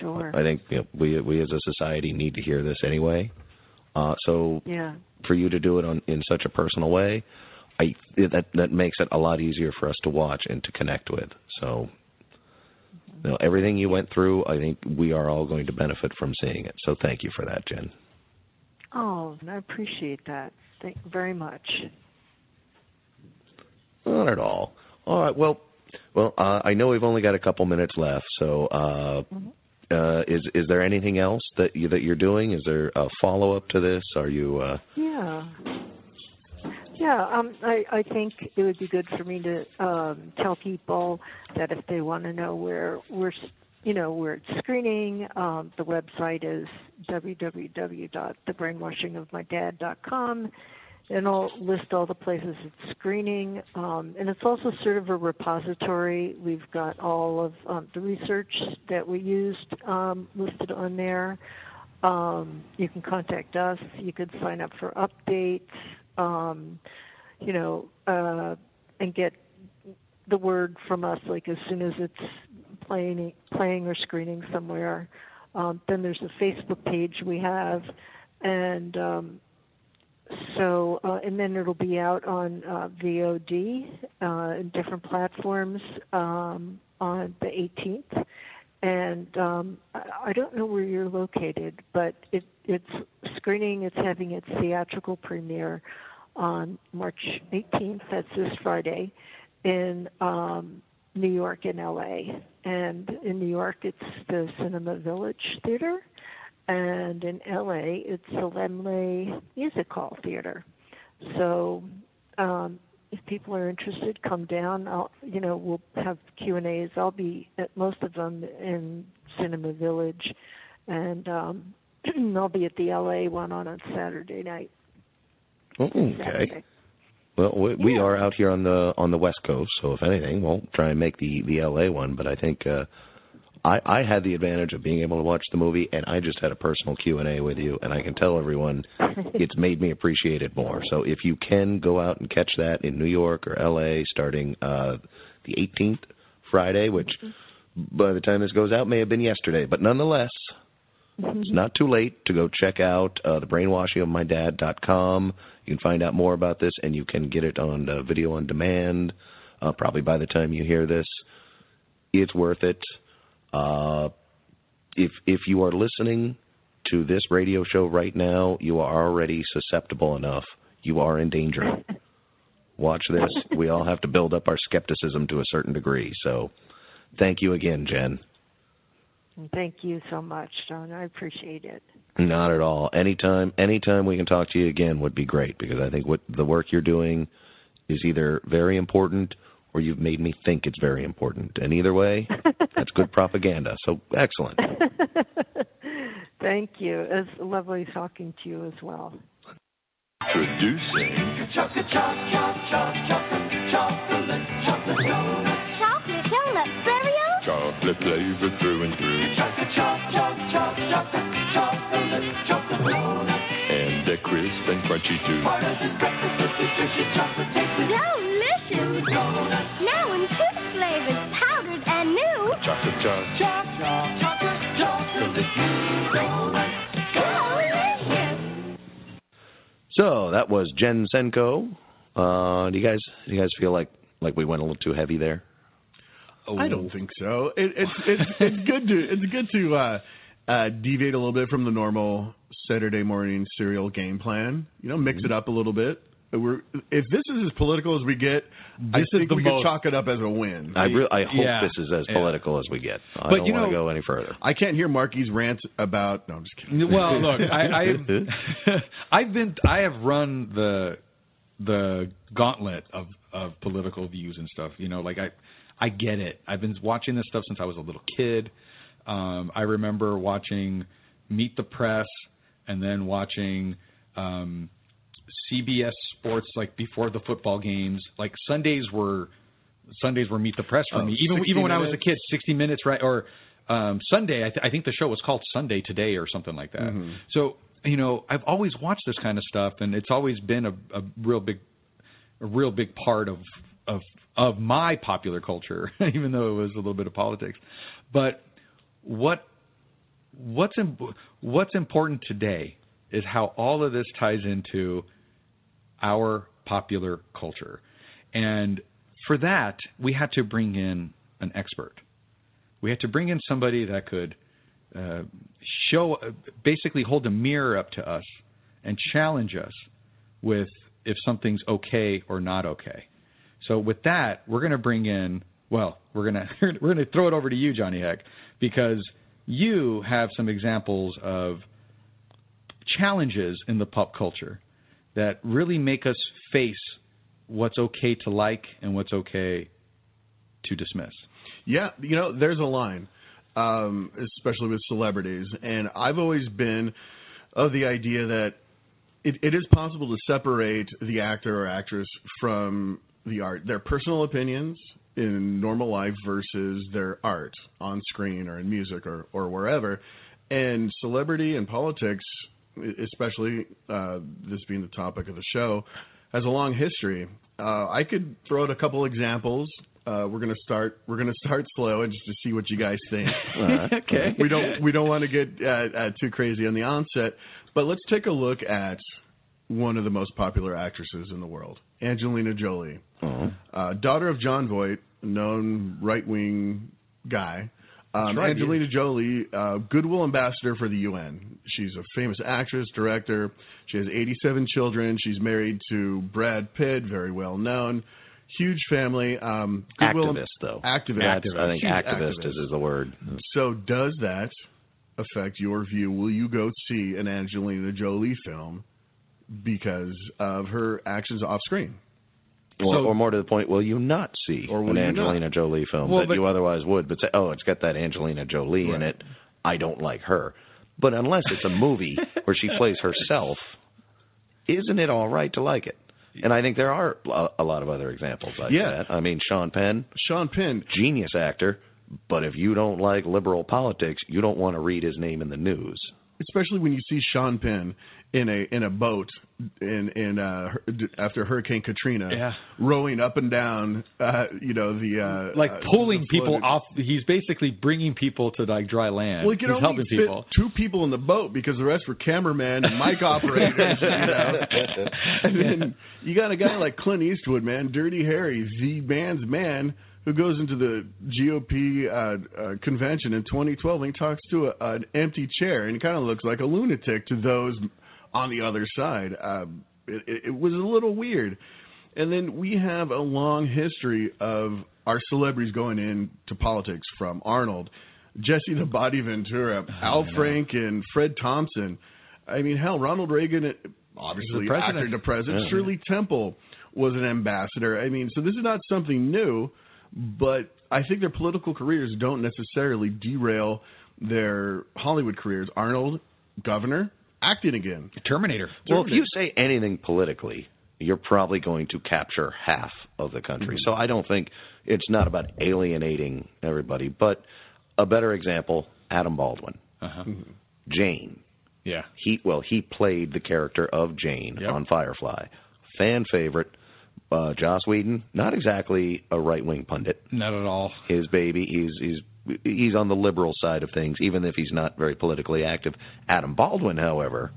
Sure. I think you know, we we as a society need to hear this anyway. Uh, so Yeah. for you to do it on in such a personal way, I that that makes it a lot easier for us to watch and to connect with. So, you know, everything you went through, I think we are all going to benefit from seeing it. So, thank you for that, Jen. Oh, I appreciate that. Thank you very much. Not at all. All right. Well, well, uh, I know we've only got a couple minutes left. So, uh, uh, is is there anything else that you that you're doing? Is there a follow up to this? Are you? Uh, Yeah. Yeah, um, I, I think it would be good for me to um, tell people that if they want to know where we're, you know, where it's screening, um, the website is www.thebrainwashingofmydad.com, and I'll list all the places it's screening. Um, and it's also sort of a repository. We've got all of um, the research that we used um, listed on there. Um, you can contact us. You could sign up for updates. Um, you know, uh, and get the word from us like as soon as it's playing, playing or screening somewhere. Um, then there's a Facebook page we have, and um, so uh, and then it'll be out on uh, VOD uh, in different platforms um, on the 18th. And um, I don't know where you're located, but it, it's screening. It's having its theatrical premiere on March 18th. That's this Friday in um, New York and LA. And in New York, it's the Cinema Village Theater, and in LA, it's the Laemmle Music Hall Theater. So, um, if people are interested, come down. I'll, you know, we'll have Q and A's. I'll be at most of them in Cinema Village, and um, I'll be at the LA one on a Saturday night. oh, okay. Saturday. Well, we, we Yeah. are out here on the on the West Coast, so if anything, we'll try and make the the LA one. But I think uh, I I had the advantage of being able to watch the movie, and I just had a personal Q and A with you, and I can tell everyone it's made me appreciate it more. So if you can go out and catch that in New York or LA, starting uh, the 18th Friday, which by the time this goes out may have been yesterday, but nonetheless, it's not too late to go check out uh, the brainwashingofmydad.com. You can find out more about this, and you can get it on uh, video on demand. Uh, probably by the time you hear this, it's worth it. Uh, if if you are listening to this radio show right now, you are already susceptible enough. You are in danger. Watch this. We all have to build up our skepticism to a certain degree. So, thank you again, Jen. Thank you so much, Don. I appreciate it. Not at all. Anytime, anytime we can talk to you again would be great because I think what the work you're doing is either very important or you've made me think it's very important. And either way, that's good propaganda. So excellent. Thank you. It's lovely talking to you as well. Producing Chocolate, chocolate, chocolate, chocolate, chocolate, chocolate donut. Chocolate donut Oreo? chocolate flavor through and through, Chocolate, chocolate, chocolate, chocolate, chocolate, chocolate donut. and they're crisp and crunchy too. Part of the breakfast nutritious chocolate tasting Delicious! donut. Now in two flavors, powdered and new. Chocolate, chocolate. Chocolate, chocolate, chocolate donut. Delicious! So that was Jen Senko. Uh, do you guys do you guys feel like like we went a little too heavy there? I don't think so. It, it's it's it's good to it's good to uh, uh, deviate a little bit from the normal Saturday Morning Cereal game plan. You know, mix it up a little bit. We're if this is as political as we get, I This is think the we most- could chalk it up as a win. I re- I hope Yeah, this is as yeah. political as we get. I But don't you want to go any further. I can't hear Marky's rant about. No, I'm just kidding. Well, look, I, I've I've been I have run the the gauntlet of of political views and stuff. You know, like I I get it. I've been watching this stuff since I was a little kid. Um, I remember watching Meet the Press and then watching um, CBS Sports like before the football games. Like Sundays were Sundays were Meet the Press for Oh, me. Even 60 even when I was a kid, 60 minutes right or um, Sunday. I, th- I think the show was called Sunday Today or something like that. Mm-hmm. So you know, I've always watched this kind of stuff, and it's always been a, a real big, a real big part of of of my popular culture, even though it was a little bit of politics. But what what's Im- what's important today is how all of this ties into our popular culture, and for that we had to bring in an expert. We had to bring in somebody that could uh, show, basically hold a mirror up to us and challenge us with if something's okay or not okay. So with that, we're going to bring in. Well, we're gonna we're gonna throw it over to you, Johnny Heck, because you have some examples of challenges in the pop culture that really make us face what's okay to like and what's okay to dismiss. Yeah, you know, there's a line, um, especially with celebrities, and I've always been of the idea that it, it is possible to separate the actor or actress from the art, their personal opinions in normal life versus their art on screen or in music or, or wherever. And celebrity and politics, especially uh, this being the topic of the show, has a long history. Uh, I could throw out a couple examples. Uh, we're gonna start. We're gonna start slow and just to see what you guys think. okay. we don't. We don't want to get uh, uh, too crazy on the onset, but let's take a look at one of the most popular actresses in the world, Angelina Jolie, uh, daughter of Jon Voight, known right wing guy. Um, right, Angelina Jolie, uh, Goodwill Ambassador for the UN. She's a famous actress, director. She has 87 children. She's married to Brad Pitt, very well known. Huge family. Um, Goodwill Activist, though. Activist. That's- I think She's activist, activist. Is, is the word. So does that affect your view? Will you go see an Angelina Jolie film because of her actions off screen? Or, So- or more to the point, will you not see an Angelina Jolie film Well, that but- you otherwise would, but say, oh, it's got that Angelina Jolie in it. I don't like her. But unless it's a movie where she plays herself, isn't it all right to like it? And I think there are a- a lot of other examples like Yeah. that. I mean, Sean Penn, Sean Penn. genius actor, but if you don't like liberal politics, you don't want to read his name in the news. especially when you see Sean Penn in a in a boat in in uh, after Hurricane Katrina, Yeah. rowing up and down, uh, you know the uh, Like uh, pulling the people off. He's basically bringing people to like dry land. Well, he He's helping people. two people in the boat because the rest were cameramen and mic operators. You know? and then you got a guy like Clint Eastwood, man, Dirty Harry, the man's man, who goes into the GOP uh, uh, convention in 2012 and he talks to a, an empty chair and he kind of looks like a lunatic to those on the other side. Um, it, it, it was a little weird. And then we have a long history of our celebrities going into politics from Arnold, Jesse the Body Ventura, Al Franken, Fred Thompson. I mean, hell, Ronald Reagan, obviously The actor to president. Shirley Temple was an ambassador. I mean, so this is not something new, but I think their political careers don't necessarily derail their Hollywood careers. Arnold, governor, acting again. Terminator. Well, if you say anything politically, you're probably going to capture half of the country. So I don't think it's not about alienating everybody. But a better example, Adam Baldwin, Uh-huh. Jayne. Yeah. He well, he played the character of Jayne Yep. on Firefly. Fan favorite. Uh, Joss Whedon, not exactly a right wing pundit. Not at all. His baby, he's he's he's on the liberal side of things, even if he's not very politically active. Adam Baldwin, however,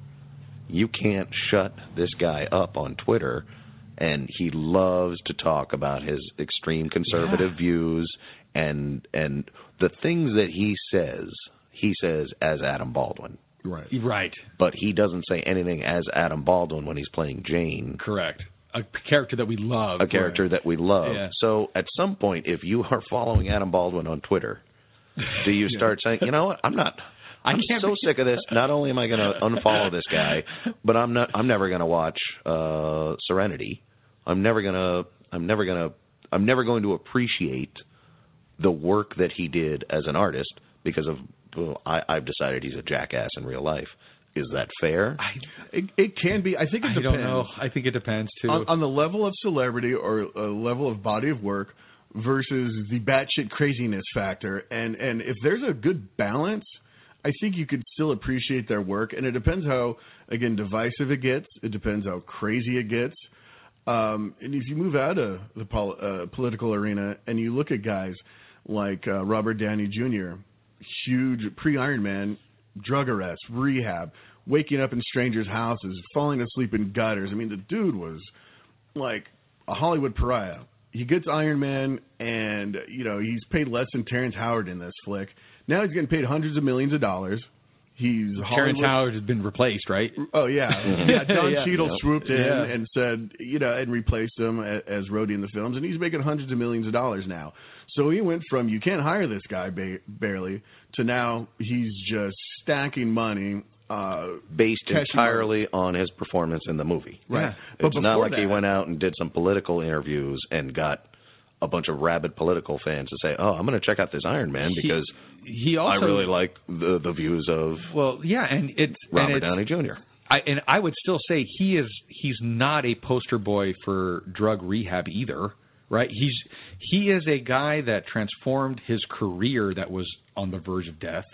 you can't shut this guy up on Twitter, and he loves to talk about his extreme conservative views and and the things that he says. He says as Adam Baldwin, Right. Right. but he doesn't say anything as Adam Baldwin when he's playing Jayne, Correct. A character that we love. a character that we love. Yeah. So at some point, if you are following Adam Baldwin on Twitter, do you start saying, you know what, I'm not. I I'm can't so be- sick of this. Not only am I going to unfollow this guy, but I'm not. I'm never going to watch uh, Serenity. I'm never going to. I'm never going to. I'm never going to appreciate the work that he did as an artist because of. Well, I, I've decided he's a jackass in real life. Is that fair? It, it can be. I think it I depends. don't know. I think it depends too. on, on the level of celebrity or a level of body of work versus the batshit craziness factor. And and if there's a good balance, I think you could still appreciate their work. And it depends how again divisive it gets. It depends how crazy it gets. Um, and if you move out of the pol- uh, political arena and you look at guys like uh, Robert Downey Jr., huge pre Iron Man, drug arrests, rehab, waking up in strangers' houses, falling asleep in gutters. I mean, the dude was like a Hollywood pariah. He gets Iron Man, and you know he's paid less than Terrence Howard in this flick. Now he's getting paid hundreds of millions of dollars. He's Terrence Hollywood- Howard has been replaced, right? Oh yeah, yeah. Don Yeah. Cheadle Yeah. swooped in Yeah. and said, you know, and replaced him a- as Rhodey in the films, and he's making hundreds of millions of dollars now. So he went from you can't hire this guy ba- barely to now he's just stacking money. Uh, Based entirely on his performance in the movie. right, Yeah. but it's not like he went out and did some political interviews and got a bunch of rabid political fans to say, "Oh, I'm going to check out this Iron Man because He also I really like the the views of Well, yeah, and it's and Robert it's, Downey Jr." I, and I would still say he is he's not a poster boy for drug rehab either, right? He's he is a guy that transformed his career that was on the verge of death,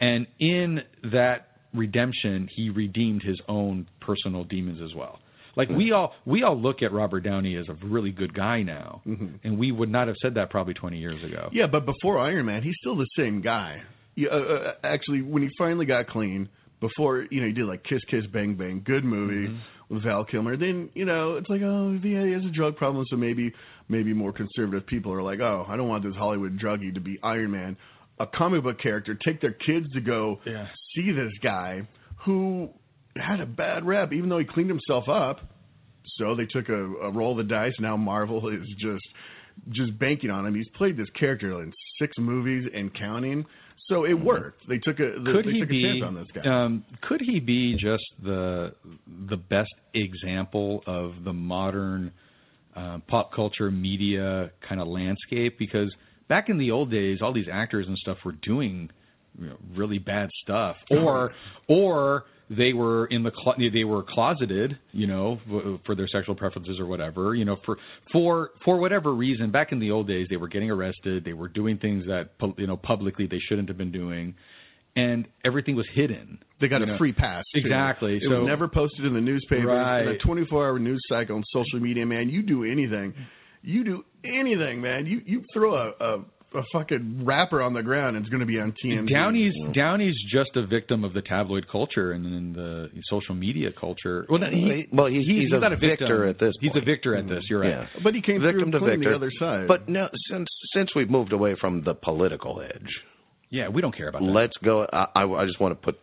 and in that redemption, he redeemed his own personal demons as well. Like we all we all look at Robert Downey as a really good guy now, and we would not have said that probably 20 years ago. Yeah, but before Iron Man, he's still the same guy. Yeah, uh, uh, actually, when he finally got clean, before you know, he did like Kiss Kiss Bang Bang, good movie Mm-hmm. with Val Kilmer. Then you know, it's like, oh, yeah, he has a drug problem, so maybe maybe more conservative people are like, oh, I don't want this Hollywood druggie to be Iron Man, a comic book character. Take their kids to go Yeah. see this guy who had a bad rep, even though he cleaned himself up. So they took a, a roll of the dice. Now Marvel is just just banking on him. He's played this character in six movies and counting. So it worked. They took a they, could he took a be chance on this guy. Um, could he be just the the best example of the modern uh, pop culture media kind of landscape? Because back in the old days, all these actors and stuff were doing you know, really bad stuff, uh-huh. or or they were in the clo- they were closeted, you know, w- for their sexual preferences or whatever, you know, for for for whatever reason. Back in the old days, they were getting arrested, they were doing things that you know publicly they shouldn't have been doing, and everything was hidden. they got you a know. free pass. too. Exactly. It So- was never posted in the newspaper. In a Right. 24-hour news cycle on social media, man, you do anything. You do anything, man. You you throw a a, a fucking rapper on the ground, and it's going to be on TMZ. Downey's Downey's just a victim of the tabloid culture and then the social media culture. Well, he, Well, he's- he's a not a victim. victor at this He's a victor at this. You're right. Yeah. but he came Victim through to victor. the other side. But no, since since we've moved away from the political edge, Yeah, we don't care about that. let's go. I, I I just want to put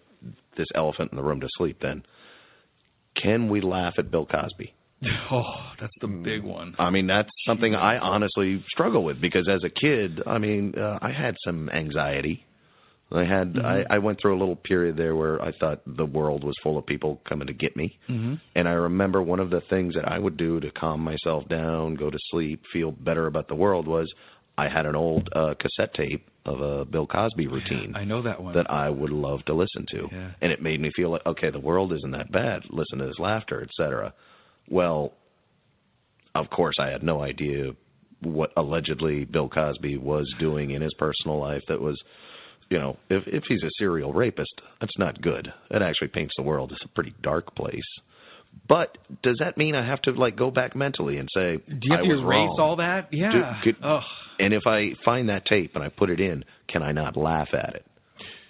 this elephant in the room to sleep. Then, can we laugh at Bill Cosby? oh, that's the big one. I mean, that's something I honestly struggle with because as a kid, I mean, uh, I had some anxiety. I had I, I went through a little period there where I thought the world was full of people coming to get me. Mm-hmm. And I remember one of the things that I would do to calm myself down, go to sleep, feel better about the world was I had an old uh, cassette tape of a Bill Cosby routine I know that one. that I would love to listen to. Yeah. And it made me feel like, okay, the world isn't that bad. Listen to his laughter, etc. Well, of course, I had no idea what allegedly Bill Cosby was doing in his personal life that was, you know, if if he's a serial rapist, that's not good. It actually paints the world as a pretty dark place. But does that mean I have to like go back mentally and say Do you have I to erase wrong? all that? Yeah. could- And if I find that tape and I put it in, can I not laugh at it?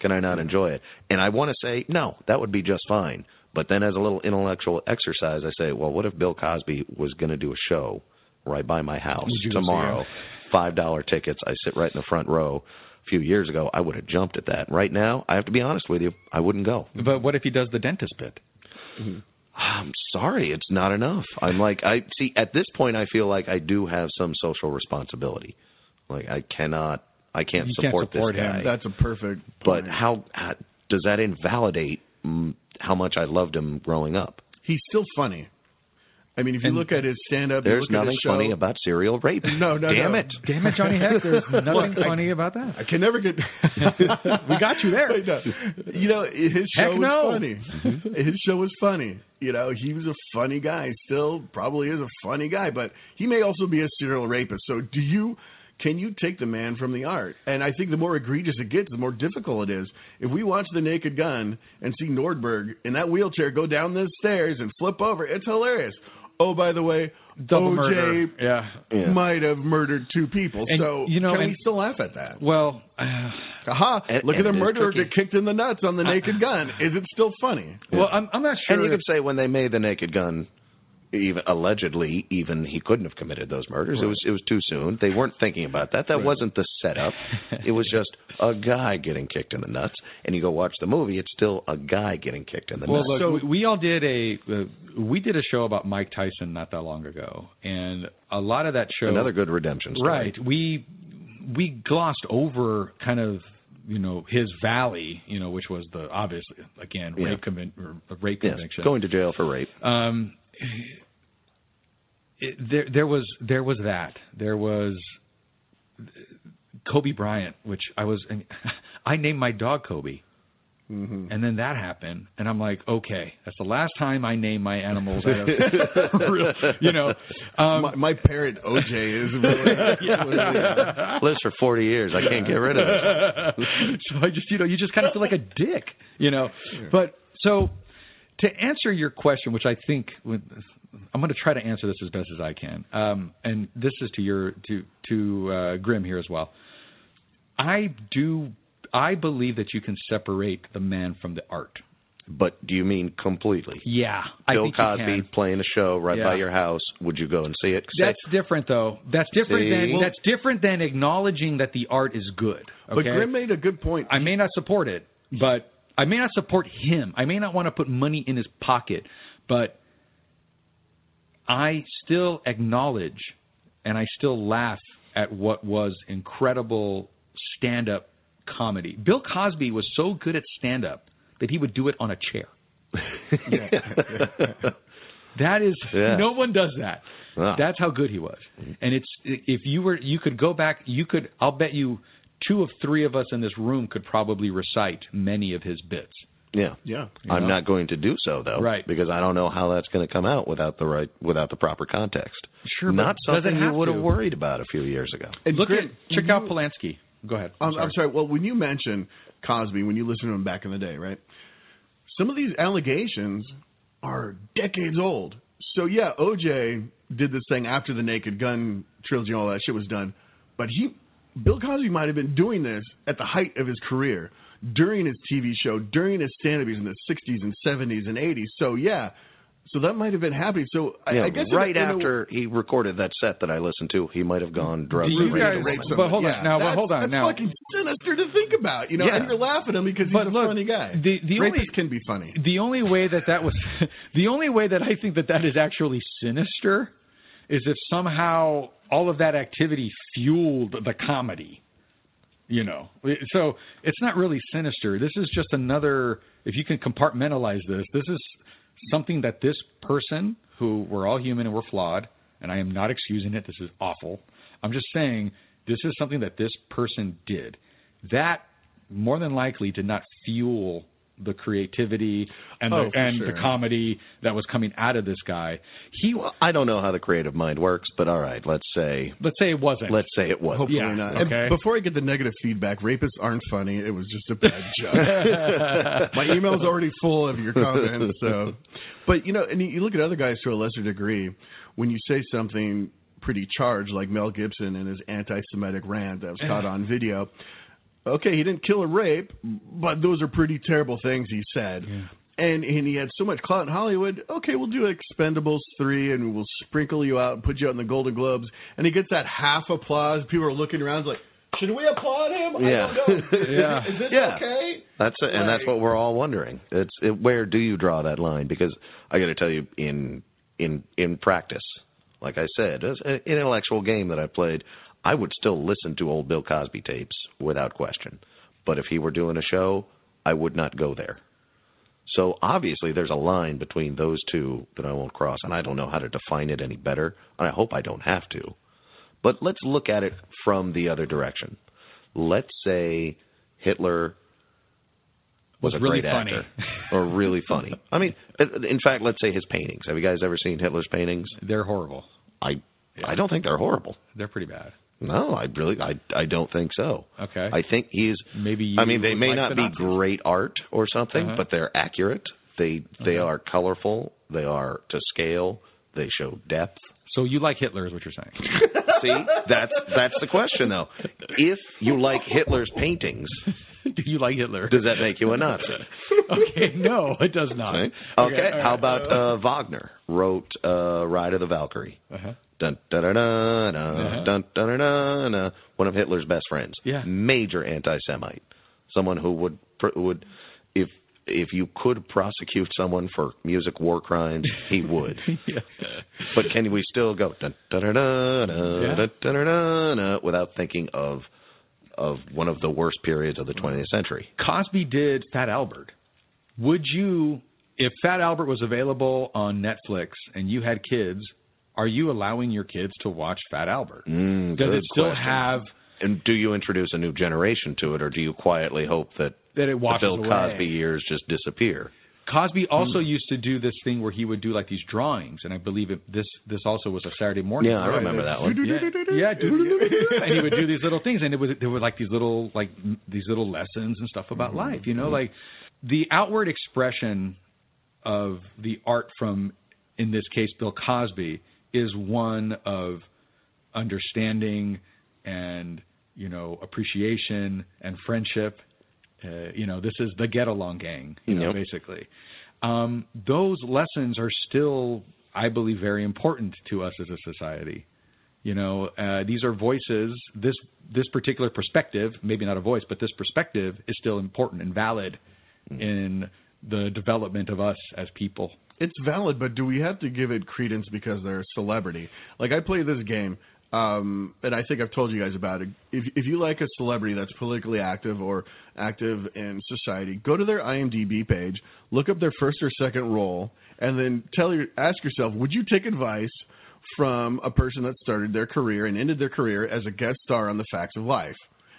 Can I not enjoy it? And I want to say, no, that would be just fine. But then as a little intellectual exercise, I say, well, what if Bill Cosby was going to do a show right by my house Would you go see tomorrow? Five dollar tickets. I sit right in the front row. A few years ago, I would have jumped at that. Right now, I have to be honest with you, I wouldn't go. But what if he does the dentist bit? Mm-hmm. I'm sorry, it's not enough. I'm like I see at this point I feel like I do have some social responsibility. Like I cannot I can't You can't support, support this him. guy. that's a perfect. but how, how does that invalidate how much I loved him growing up? he's still funny. I mean, if you And look at his stand-up, you There's look at nothing his show, funny about serial rape. No, no, Damn no. it. Damn it, Johnny Heck. There's nothing Well, I- funny about that. I can never get. We got you there. I know. You know, his show Heck was no. funny. Mm-hmm. His show was funny. You know, he was a funny guy. Still, probably is a funny guy, but he may also be a serial rapist. So, do you? Can you take the man from the art? And I think the more egregious it gets, the more difficult it is. If we watch The Naked Gun and see Nordberg in that wheelchair go down the stairs and flip over, it's hilarious. oh, by the way, Double OJ. Yeah. Yeah. might have murdered two people. And, so you know, can we still laugh at that? Well, uh, Aha! And- Look and at the murderer get kicked in the nuts on the naked gun. Is it still funny? well, I'm, I'm not sure. And you could say when they made the Naked Gun, even allegedly, even he couldn't have committed those murders. It was it was too soon. They weren't thinking about that. That wasn't the setup. it was just a guy getting kicked in the nuts. And you go watch the movie, it's still a guy getting kicked in the Well, nuts. look, we, we all did a uh, we did a show about Mike Tyson not that long ago, and a lot of that show, Another good redemption story. right? We we glossed over kind of you know his valley, you know, which was the obviously again rape convic- or rape Yes, conviction. going to jail for rape. Um, it, there, there was there was that. There was Kobe Bryant, which I was. I named my dog Kobe, Mm-hmm. and then that happened, and I'm like, okay, that's the last time I name my animals. Out of, real- you know, um, my, my parrot OJ is really. Lives for 40 years. I can't get rid of it. so I just, you know, you just kind of feel like a dick, you know. But so to answer your question, which I think with, I'm going to try to answer this as best as I can, um, and this is to your to to uh, Grim here as well. I do. I believe that you can separate the man from the art. But do you mean completely? Yeah, I Bill think you Cosby can. playing a show right Yeah. by your house. Would you go and see it? Say- That's different, though. That's different See? than Well- that's different than acknowledging that the art is good. But Okay? Grim made a good point. I may not support it, but I may not support him. I may not want to put money in his pocket, but I still acknowledge and I still laugh at what was incredible stand up comedy. Bill Cosby was so good at stand up that he would do it on a chair. That is Yeah. no one does that. That's how good he was. And it's if you were you could go back you could I'll bet you two of three of us in this room could probably recite many of his bits. Yeah. yeah. I'm know? not going to do so though, Right. Because I don't know how that's going to come out without the right, without the proper context. Sure, not does it something you would have worried about a few years ago. And Look Grim, at check you- out Polanski. Go ahead. I'm, I'm sorry. Well, when you mention Cosby, when you listen to him back in the day, right? Some of these allegations are decades old. So yeah, OJ did this thing after the Naked Gun trilogy and all that shit was done, but he, Bill Cosby, might have been doing this at the height of his career during his TV show, during his stand-up in the '60s and '70s and '80s. So yeah, so that might have been happening. So I, Yeah, I guess in a- right in a- after he recorded that set that I listened to, he might have gone drugs Do you raped a guys- but hold on, Yeah, now, but that's- hold on, that's now. fucking sinister to think about, you know. Yeah. And you're laughing at him because he's But a look, funny guy. the- the Rapists only- can be funny. the only way that that was the only way that I think that that is actually sinister is if somehow all of that activity fueled the comedy. You know, so it's not really sinister. This is just another. If you can compartmentalize this, this is something that this person, who we're all human and we're flawed, and I am not excusing it. This is awful. I'm just saying this is something that this person did. That more than likely did not fuel the creativity and Oh, the and sure. the comedy that was coming out of this guy. He Well, I don't know how the creative mind works, but all right, let's say let's say it wasn't. let's say it was. Hopefully Yeah, not. okay. And before I get the negative feedback, rapists aren't funny. It was just a bad joke. My email's already full of your comments. So, but you know, and you look at other guys to a lesser degree. When you say something pretty charged, like Mel Gibson and his anti-Semitic rant that was caught on video. Okay, he didn't kill or rape, but those are pretty terrible things he said. And and he had so much clout in Hollywood. Okay, we'll do Expendables three, and we'll sprinkle you out and put you out in the Golden Globes. And he gets that half applause. People are looking around, like, should we applaud him? Yeah. I don't know. Yeah. Is this Yeah. okay? That's it, and that's what we're all wondering. It's it, where do you draw that line? Because I got to tell you, in in in practice, like I said, as an intellectual game that I played, I would still listen to old Bill Cosby tapes without question. But if he were doing a show, I would not go there. So obviously, there's a line between those two that I won't cross, and I don't know how to define it any better, and I hope I don't have to. But let's look at it from the other direction. Let's say Hitler was, Was a really great funny. actor or really funny. I mean, in fact, let's say his paintings. Have you guys ever seen Hitler's paintings? They're horrible. I I don't think they're horrible. They're pretty bad. No, I really I I don't think so. Okay. I think he's Maybe I mean, they may like not be great art or something, Uh-huh. but they're accurate. They they Okay. are colorful. They are to scale. They show depth. So you like Hitler, is what you're saying? See, that's that's the question though. If you like Hitler's paintings, Do you like Hitler? does that make you a Nazi? okay, no, it does not. Right? Okay. all How right. about uh, Wagner wrote uh, Ride of the Valkyrie? Uh-huh. Dun, dun, dun, dun, dun, Uh-huh. dun, dun, dun, dun, dun. One of Hitler's best friends. Yeah. Major anti-Semite. Someone who would would if if you could prosecute someone for music war crimes, he would. yeah. But can we still go dun, dun, dun, dun, dun, Yeah. dun, dun, dun, dun, dun, without thinking of of one of the worst periods of the 20th century? Cosby did Fat Albert. Would you, if Fat Albert was available on Netflix and you had kids, are you allowing your kids to watch Fat Albert? Mm, Does it still question. have And do you introduce a new generation to it, or do you quietly hope that that it the Bill away? Cosby years just disappear? Cosby also Hmm. used to do this thing where he would do like these drawings, and I believe it, this this also was a Saturday morning. Yeah, I remember that one. Yeah, yeah, and he would do these little things, and it was there were like these little like these little lessons and stuff about life. You know, like the outward expression of the art from, in this case, Bill Cosby, is one of understanding and you know appreciation and friendship. Uh, you know, this is the get along gang. You know, Yep. basically. Um, those lessons are still, I believe, very important to us as a society. You know, uh, these are voices. This this particular perspective, maybe not a voice, but this perspective is still important and valid in the development of us as people. It's valid, but do we have to give it credence because they're a celebrity? Like I play this game, um, and I think I've told you guys about it. If if you like a celebrity that's politically active or active in society, go to their IMDb page, look up their first or second role, and then tell your ask yourself, would you take advice from a person that started their career and ended their career as a guest star on The Facts of Life?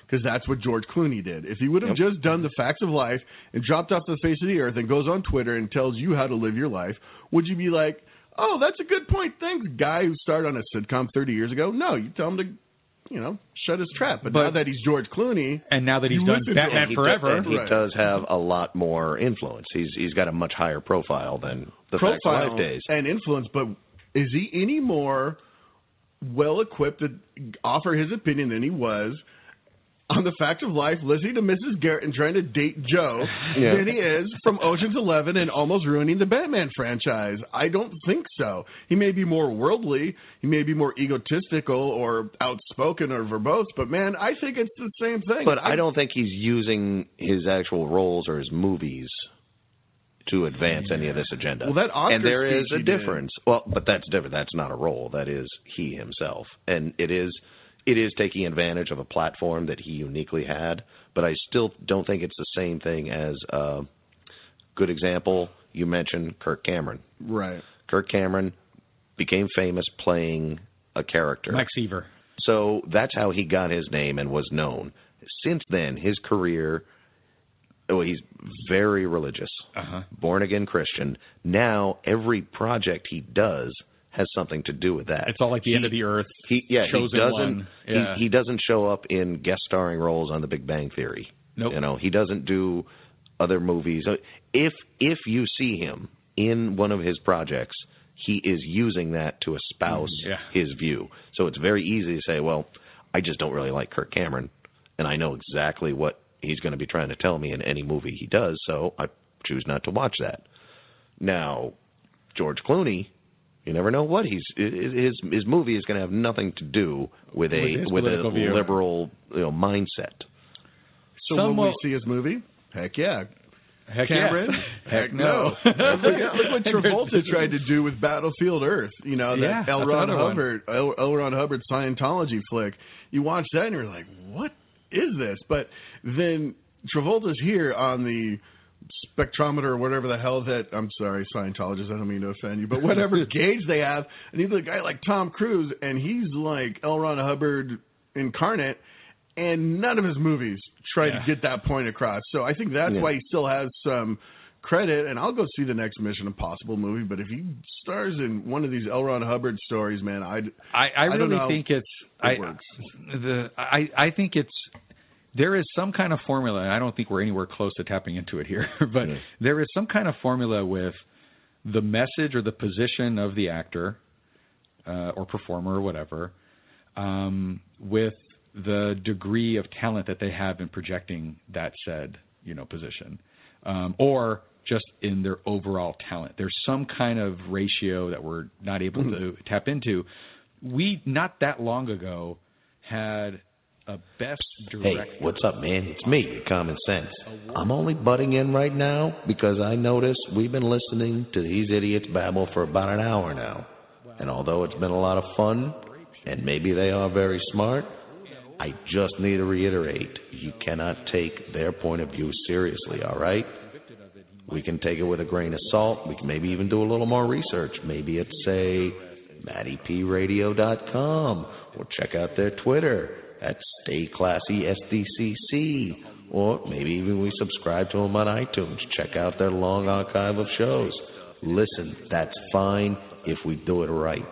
Because that's what George Clooney did. If he would have Yep. just done the facts of life and dropped off the face of the earth and goes on Twitter and tells you how to live your life, would you be like, "Oh, that's a good point. Thanks, guy who started on a sitcom 30 years ago"? No, you tell him to, you know, shut his trap. But, But- now that he's George Clooney, And now that he's done listen to him. Batman he Forever, does, he Right. does have a lot more influence. He's he's got a much higher profile than the Facts of profile Life days. and influence, but is he any more well equipped to offer his opinion than he was on the facts of life, listening to Mrs. Garrett and trying to date Jo Yeah. than he is from Ocean's Eleven and almost ruining the Batman franchise? I don't think so. He may be more worldly, he may be more egotistical or outspoken or verbose, but man, I think it's the same thing. But I don't think he's using his actual roles or his movies to advance any of this agenda. Well, that Oscar and there is a he did. difference. Well, but that's different. That's not a role. That is he himself, and it is it is taking advantage of a platform that he uniquely had. But I still don't think it's the same thing as uh, good example. You mentioned Kirk Cameron. right. Kirk Cameron became famous playing a character. Mike Seaver. So that's how he got his name and was known. Since then, his career, well, he's very religious, Uh-huh. born again Christian. Now every project he does has something to do with that. It's all like the end of the earth. he yeah he doesn't. Yeah. he, he doesn't show up in guest starring roles on The Big Bang Theory. Nope. You know he doesn't do other movies. If if you see him in one of his projects, he is using that to espouse Mm, yeah. his view. So it's very easy to say, well, I just don't really like Kirk Cameron, and I know exactly what he's going to be trying to tell me in any movie he does, so I choose not to watch that. Now, George Clooney, you never know what he's his his movie is going to have nothing to do with a With with a view. liberal you know mindset. So Some will we see his movie? Heck yeah. Heck Cameron? yeah. Heck no. look, at- look what Travolta tried to do with Battlefield Earth. You know, that Yeah, L. Ron. Hubbard, L. L. Ron Hubbard Scientology flick. You watch that and you're like, what is this? But then Travolta's here on the spectrometer or whatever the hell that I'm sorry, Scientologists, I don't mean to offend you, but whatever gauge they have, and he's a guy like Tom Cruise, and he's like L. Ron Hubbard incarnate, and none of his movies try Yeah. to get that point across. So I think that's Yeah. why he still has some credit, and I'll go see the next Mission Impossible movie. But if he stars in one of these L. Ron Hubbard stories, man, I'd I, I don't really think it's how I works. the I I think it's there is some kind of formula. and I don't think we're anywhere close to tapping into it here, but Yeah. there is some kind of formula with the message or the position of the actor uh, or performer or whatever, um, with the degree of talent that they have in projecting that said you know position, um, or just in their overall talent. There's some kind of ratio that we're not able to tap into. We not that long ago had Hey, director. what's up, man? It's me, Common Sense. I'm only butting in right now because I noticed we've been listening to these idiots babble for about an hour now. And although it's been a lot of fun, and maybe they are very smart, I just need to reiterate you cannot take their point of view seriously, all right? We can take it with a grain of salt. We can maybe even do a little more research. Maybe it's, say, MattyPRadio.com, or check out their Twitter at Stay Classy SDCC, or maybe even we subscribe to them on iTunes. Check out their long archive of shows. Listen, that's fine if we do it right.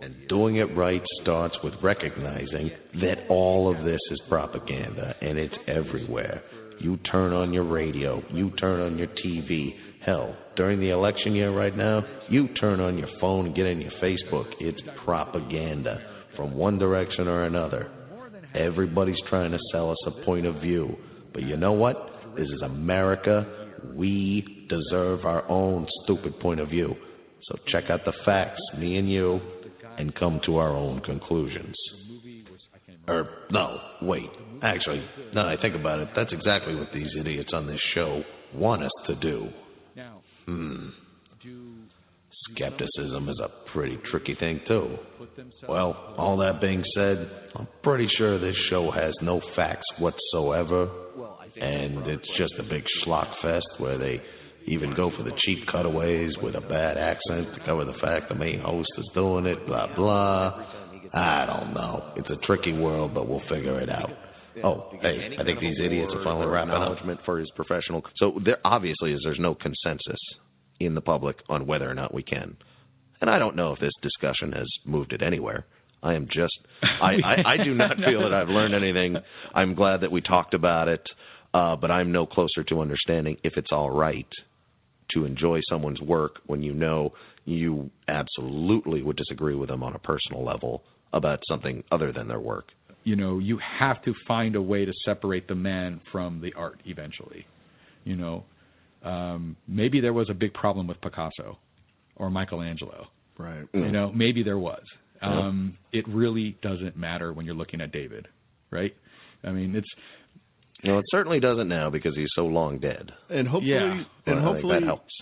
And doing it right starts with recognizing that all of this is propaganda and it's everywhere. You turn on your radio, you turn on your TV. Hell, during the election year right now, you turn on your phone and get on your Facebook. It's propaganda from one direction or another. Everybody's trying to sell us a point of view. But you know what? This is America. We deserve our own stupid point of view. So check out the facts, me and you, and come to our own conclusions. Or, no, wait. Actually, now that I think about it, that's exactly what these idiots on this show want us to do. Hmm. Skepticism is a pretty tricky thing, too. Well, all that being said, I'm pretty sure this show has no facts whatsoever, and it's just a big schlock fest where they even go for the cheap cutaways with a bad accent to cover the fact the main host is doing it, blah, blah. I don't know. It's a tricky world, but we'll figure it out. Oh, hey, I think these idiots are finally wrapping up. For his professional. So there obviously is there's no consensus in the public on whether or not we can. And I don't know if this discussion has moved it anywhere. I am just, I, I, I do not feel that I've learned anything. I'm glad that we talked about it, uh, but I'm no closer to understanding if it's all right to enjoy someone's work when you know you absolutely would disagree with them on a personal level about something other than their work. you know you have to find a way to separate the man from the art eventually you know um maybe there was a big problem with picasso or michelangelo Right. you know maybe there was um it really doesn't matter when you're looking at david right i mean it's No, it certainly doesn't now because he's so long dead. And hopefully, Yeah. Well, and I think hopefully that helps.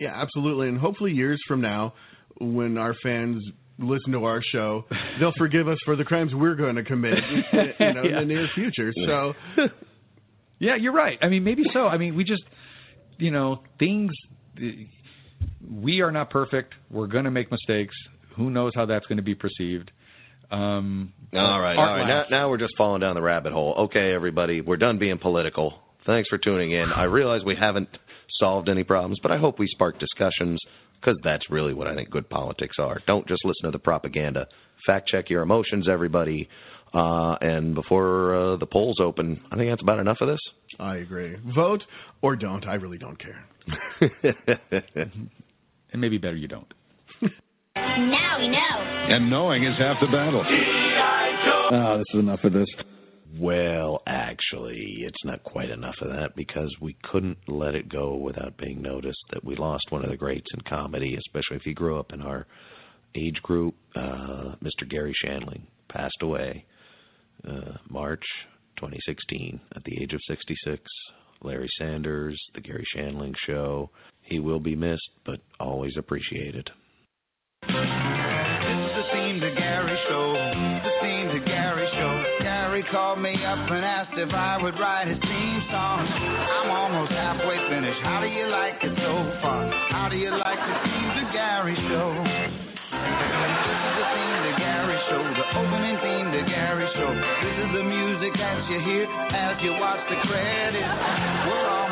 Yeah, absolutely. And hopefully, years from now, when our fans listen to our show, they'll forgive us for the crimes we're going to commit, you know, Yeah. in the near future. So, Yeah, you're right. I mean, maybe so. I mean, we just, you know, things. We are not perfect. We're going to make mistakes. Who knows how that's going to be perceived? Um, all right, all right. Now, now we're just falling down the rabbit hole. Okay, everybody, we're done being political. Thanks for tuning in. I realize we haven't solved any problems, but I hope we sparked discussions because that's really what I think good politics are. Don't just listen to the propaganda. Fact check your emotions, everybody. Uh, and before uh, the polls open, I think that's about enough of this. I agree. Vote or don't. I really don't care. and maybe better you don't. Now we know. And knowing is half the battle. Ah, this is enough of this. Well, actually, it's not quite enough of that because we couldn't let it go without being noticed that we lost one of the greats in comedy, especially if you grew up in our age group. Uh, Mr. Garry Shandling passed away uh, March 2016 at the age of 66. Larry Sanders, The Garry Shandling Show. He will be missed, but always appreciated. This is the theme to Gary show. The theme to Gary show. Gary called me up and asked if I would write his theme song. I'm almost halfway finished. How do you like it so far? How do you like the theme to Gary show? The music that you hear as you watch the credits. We're almost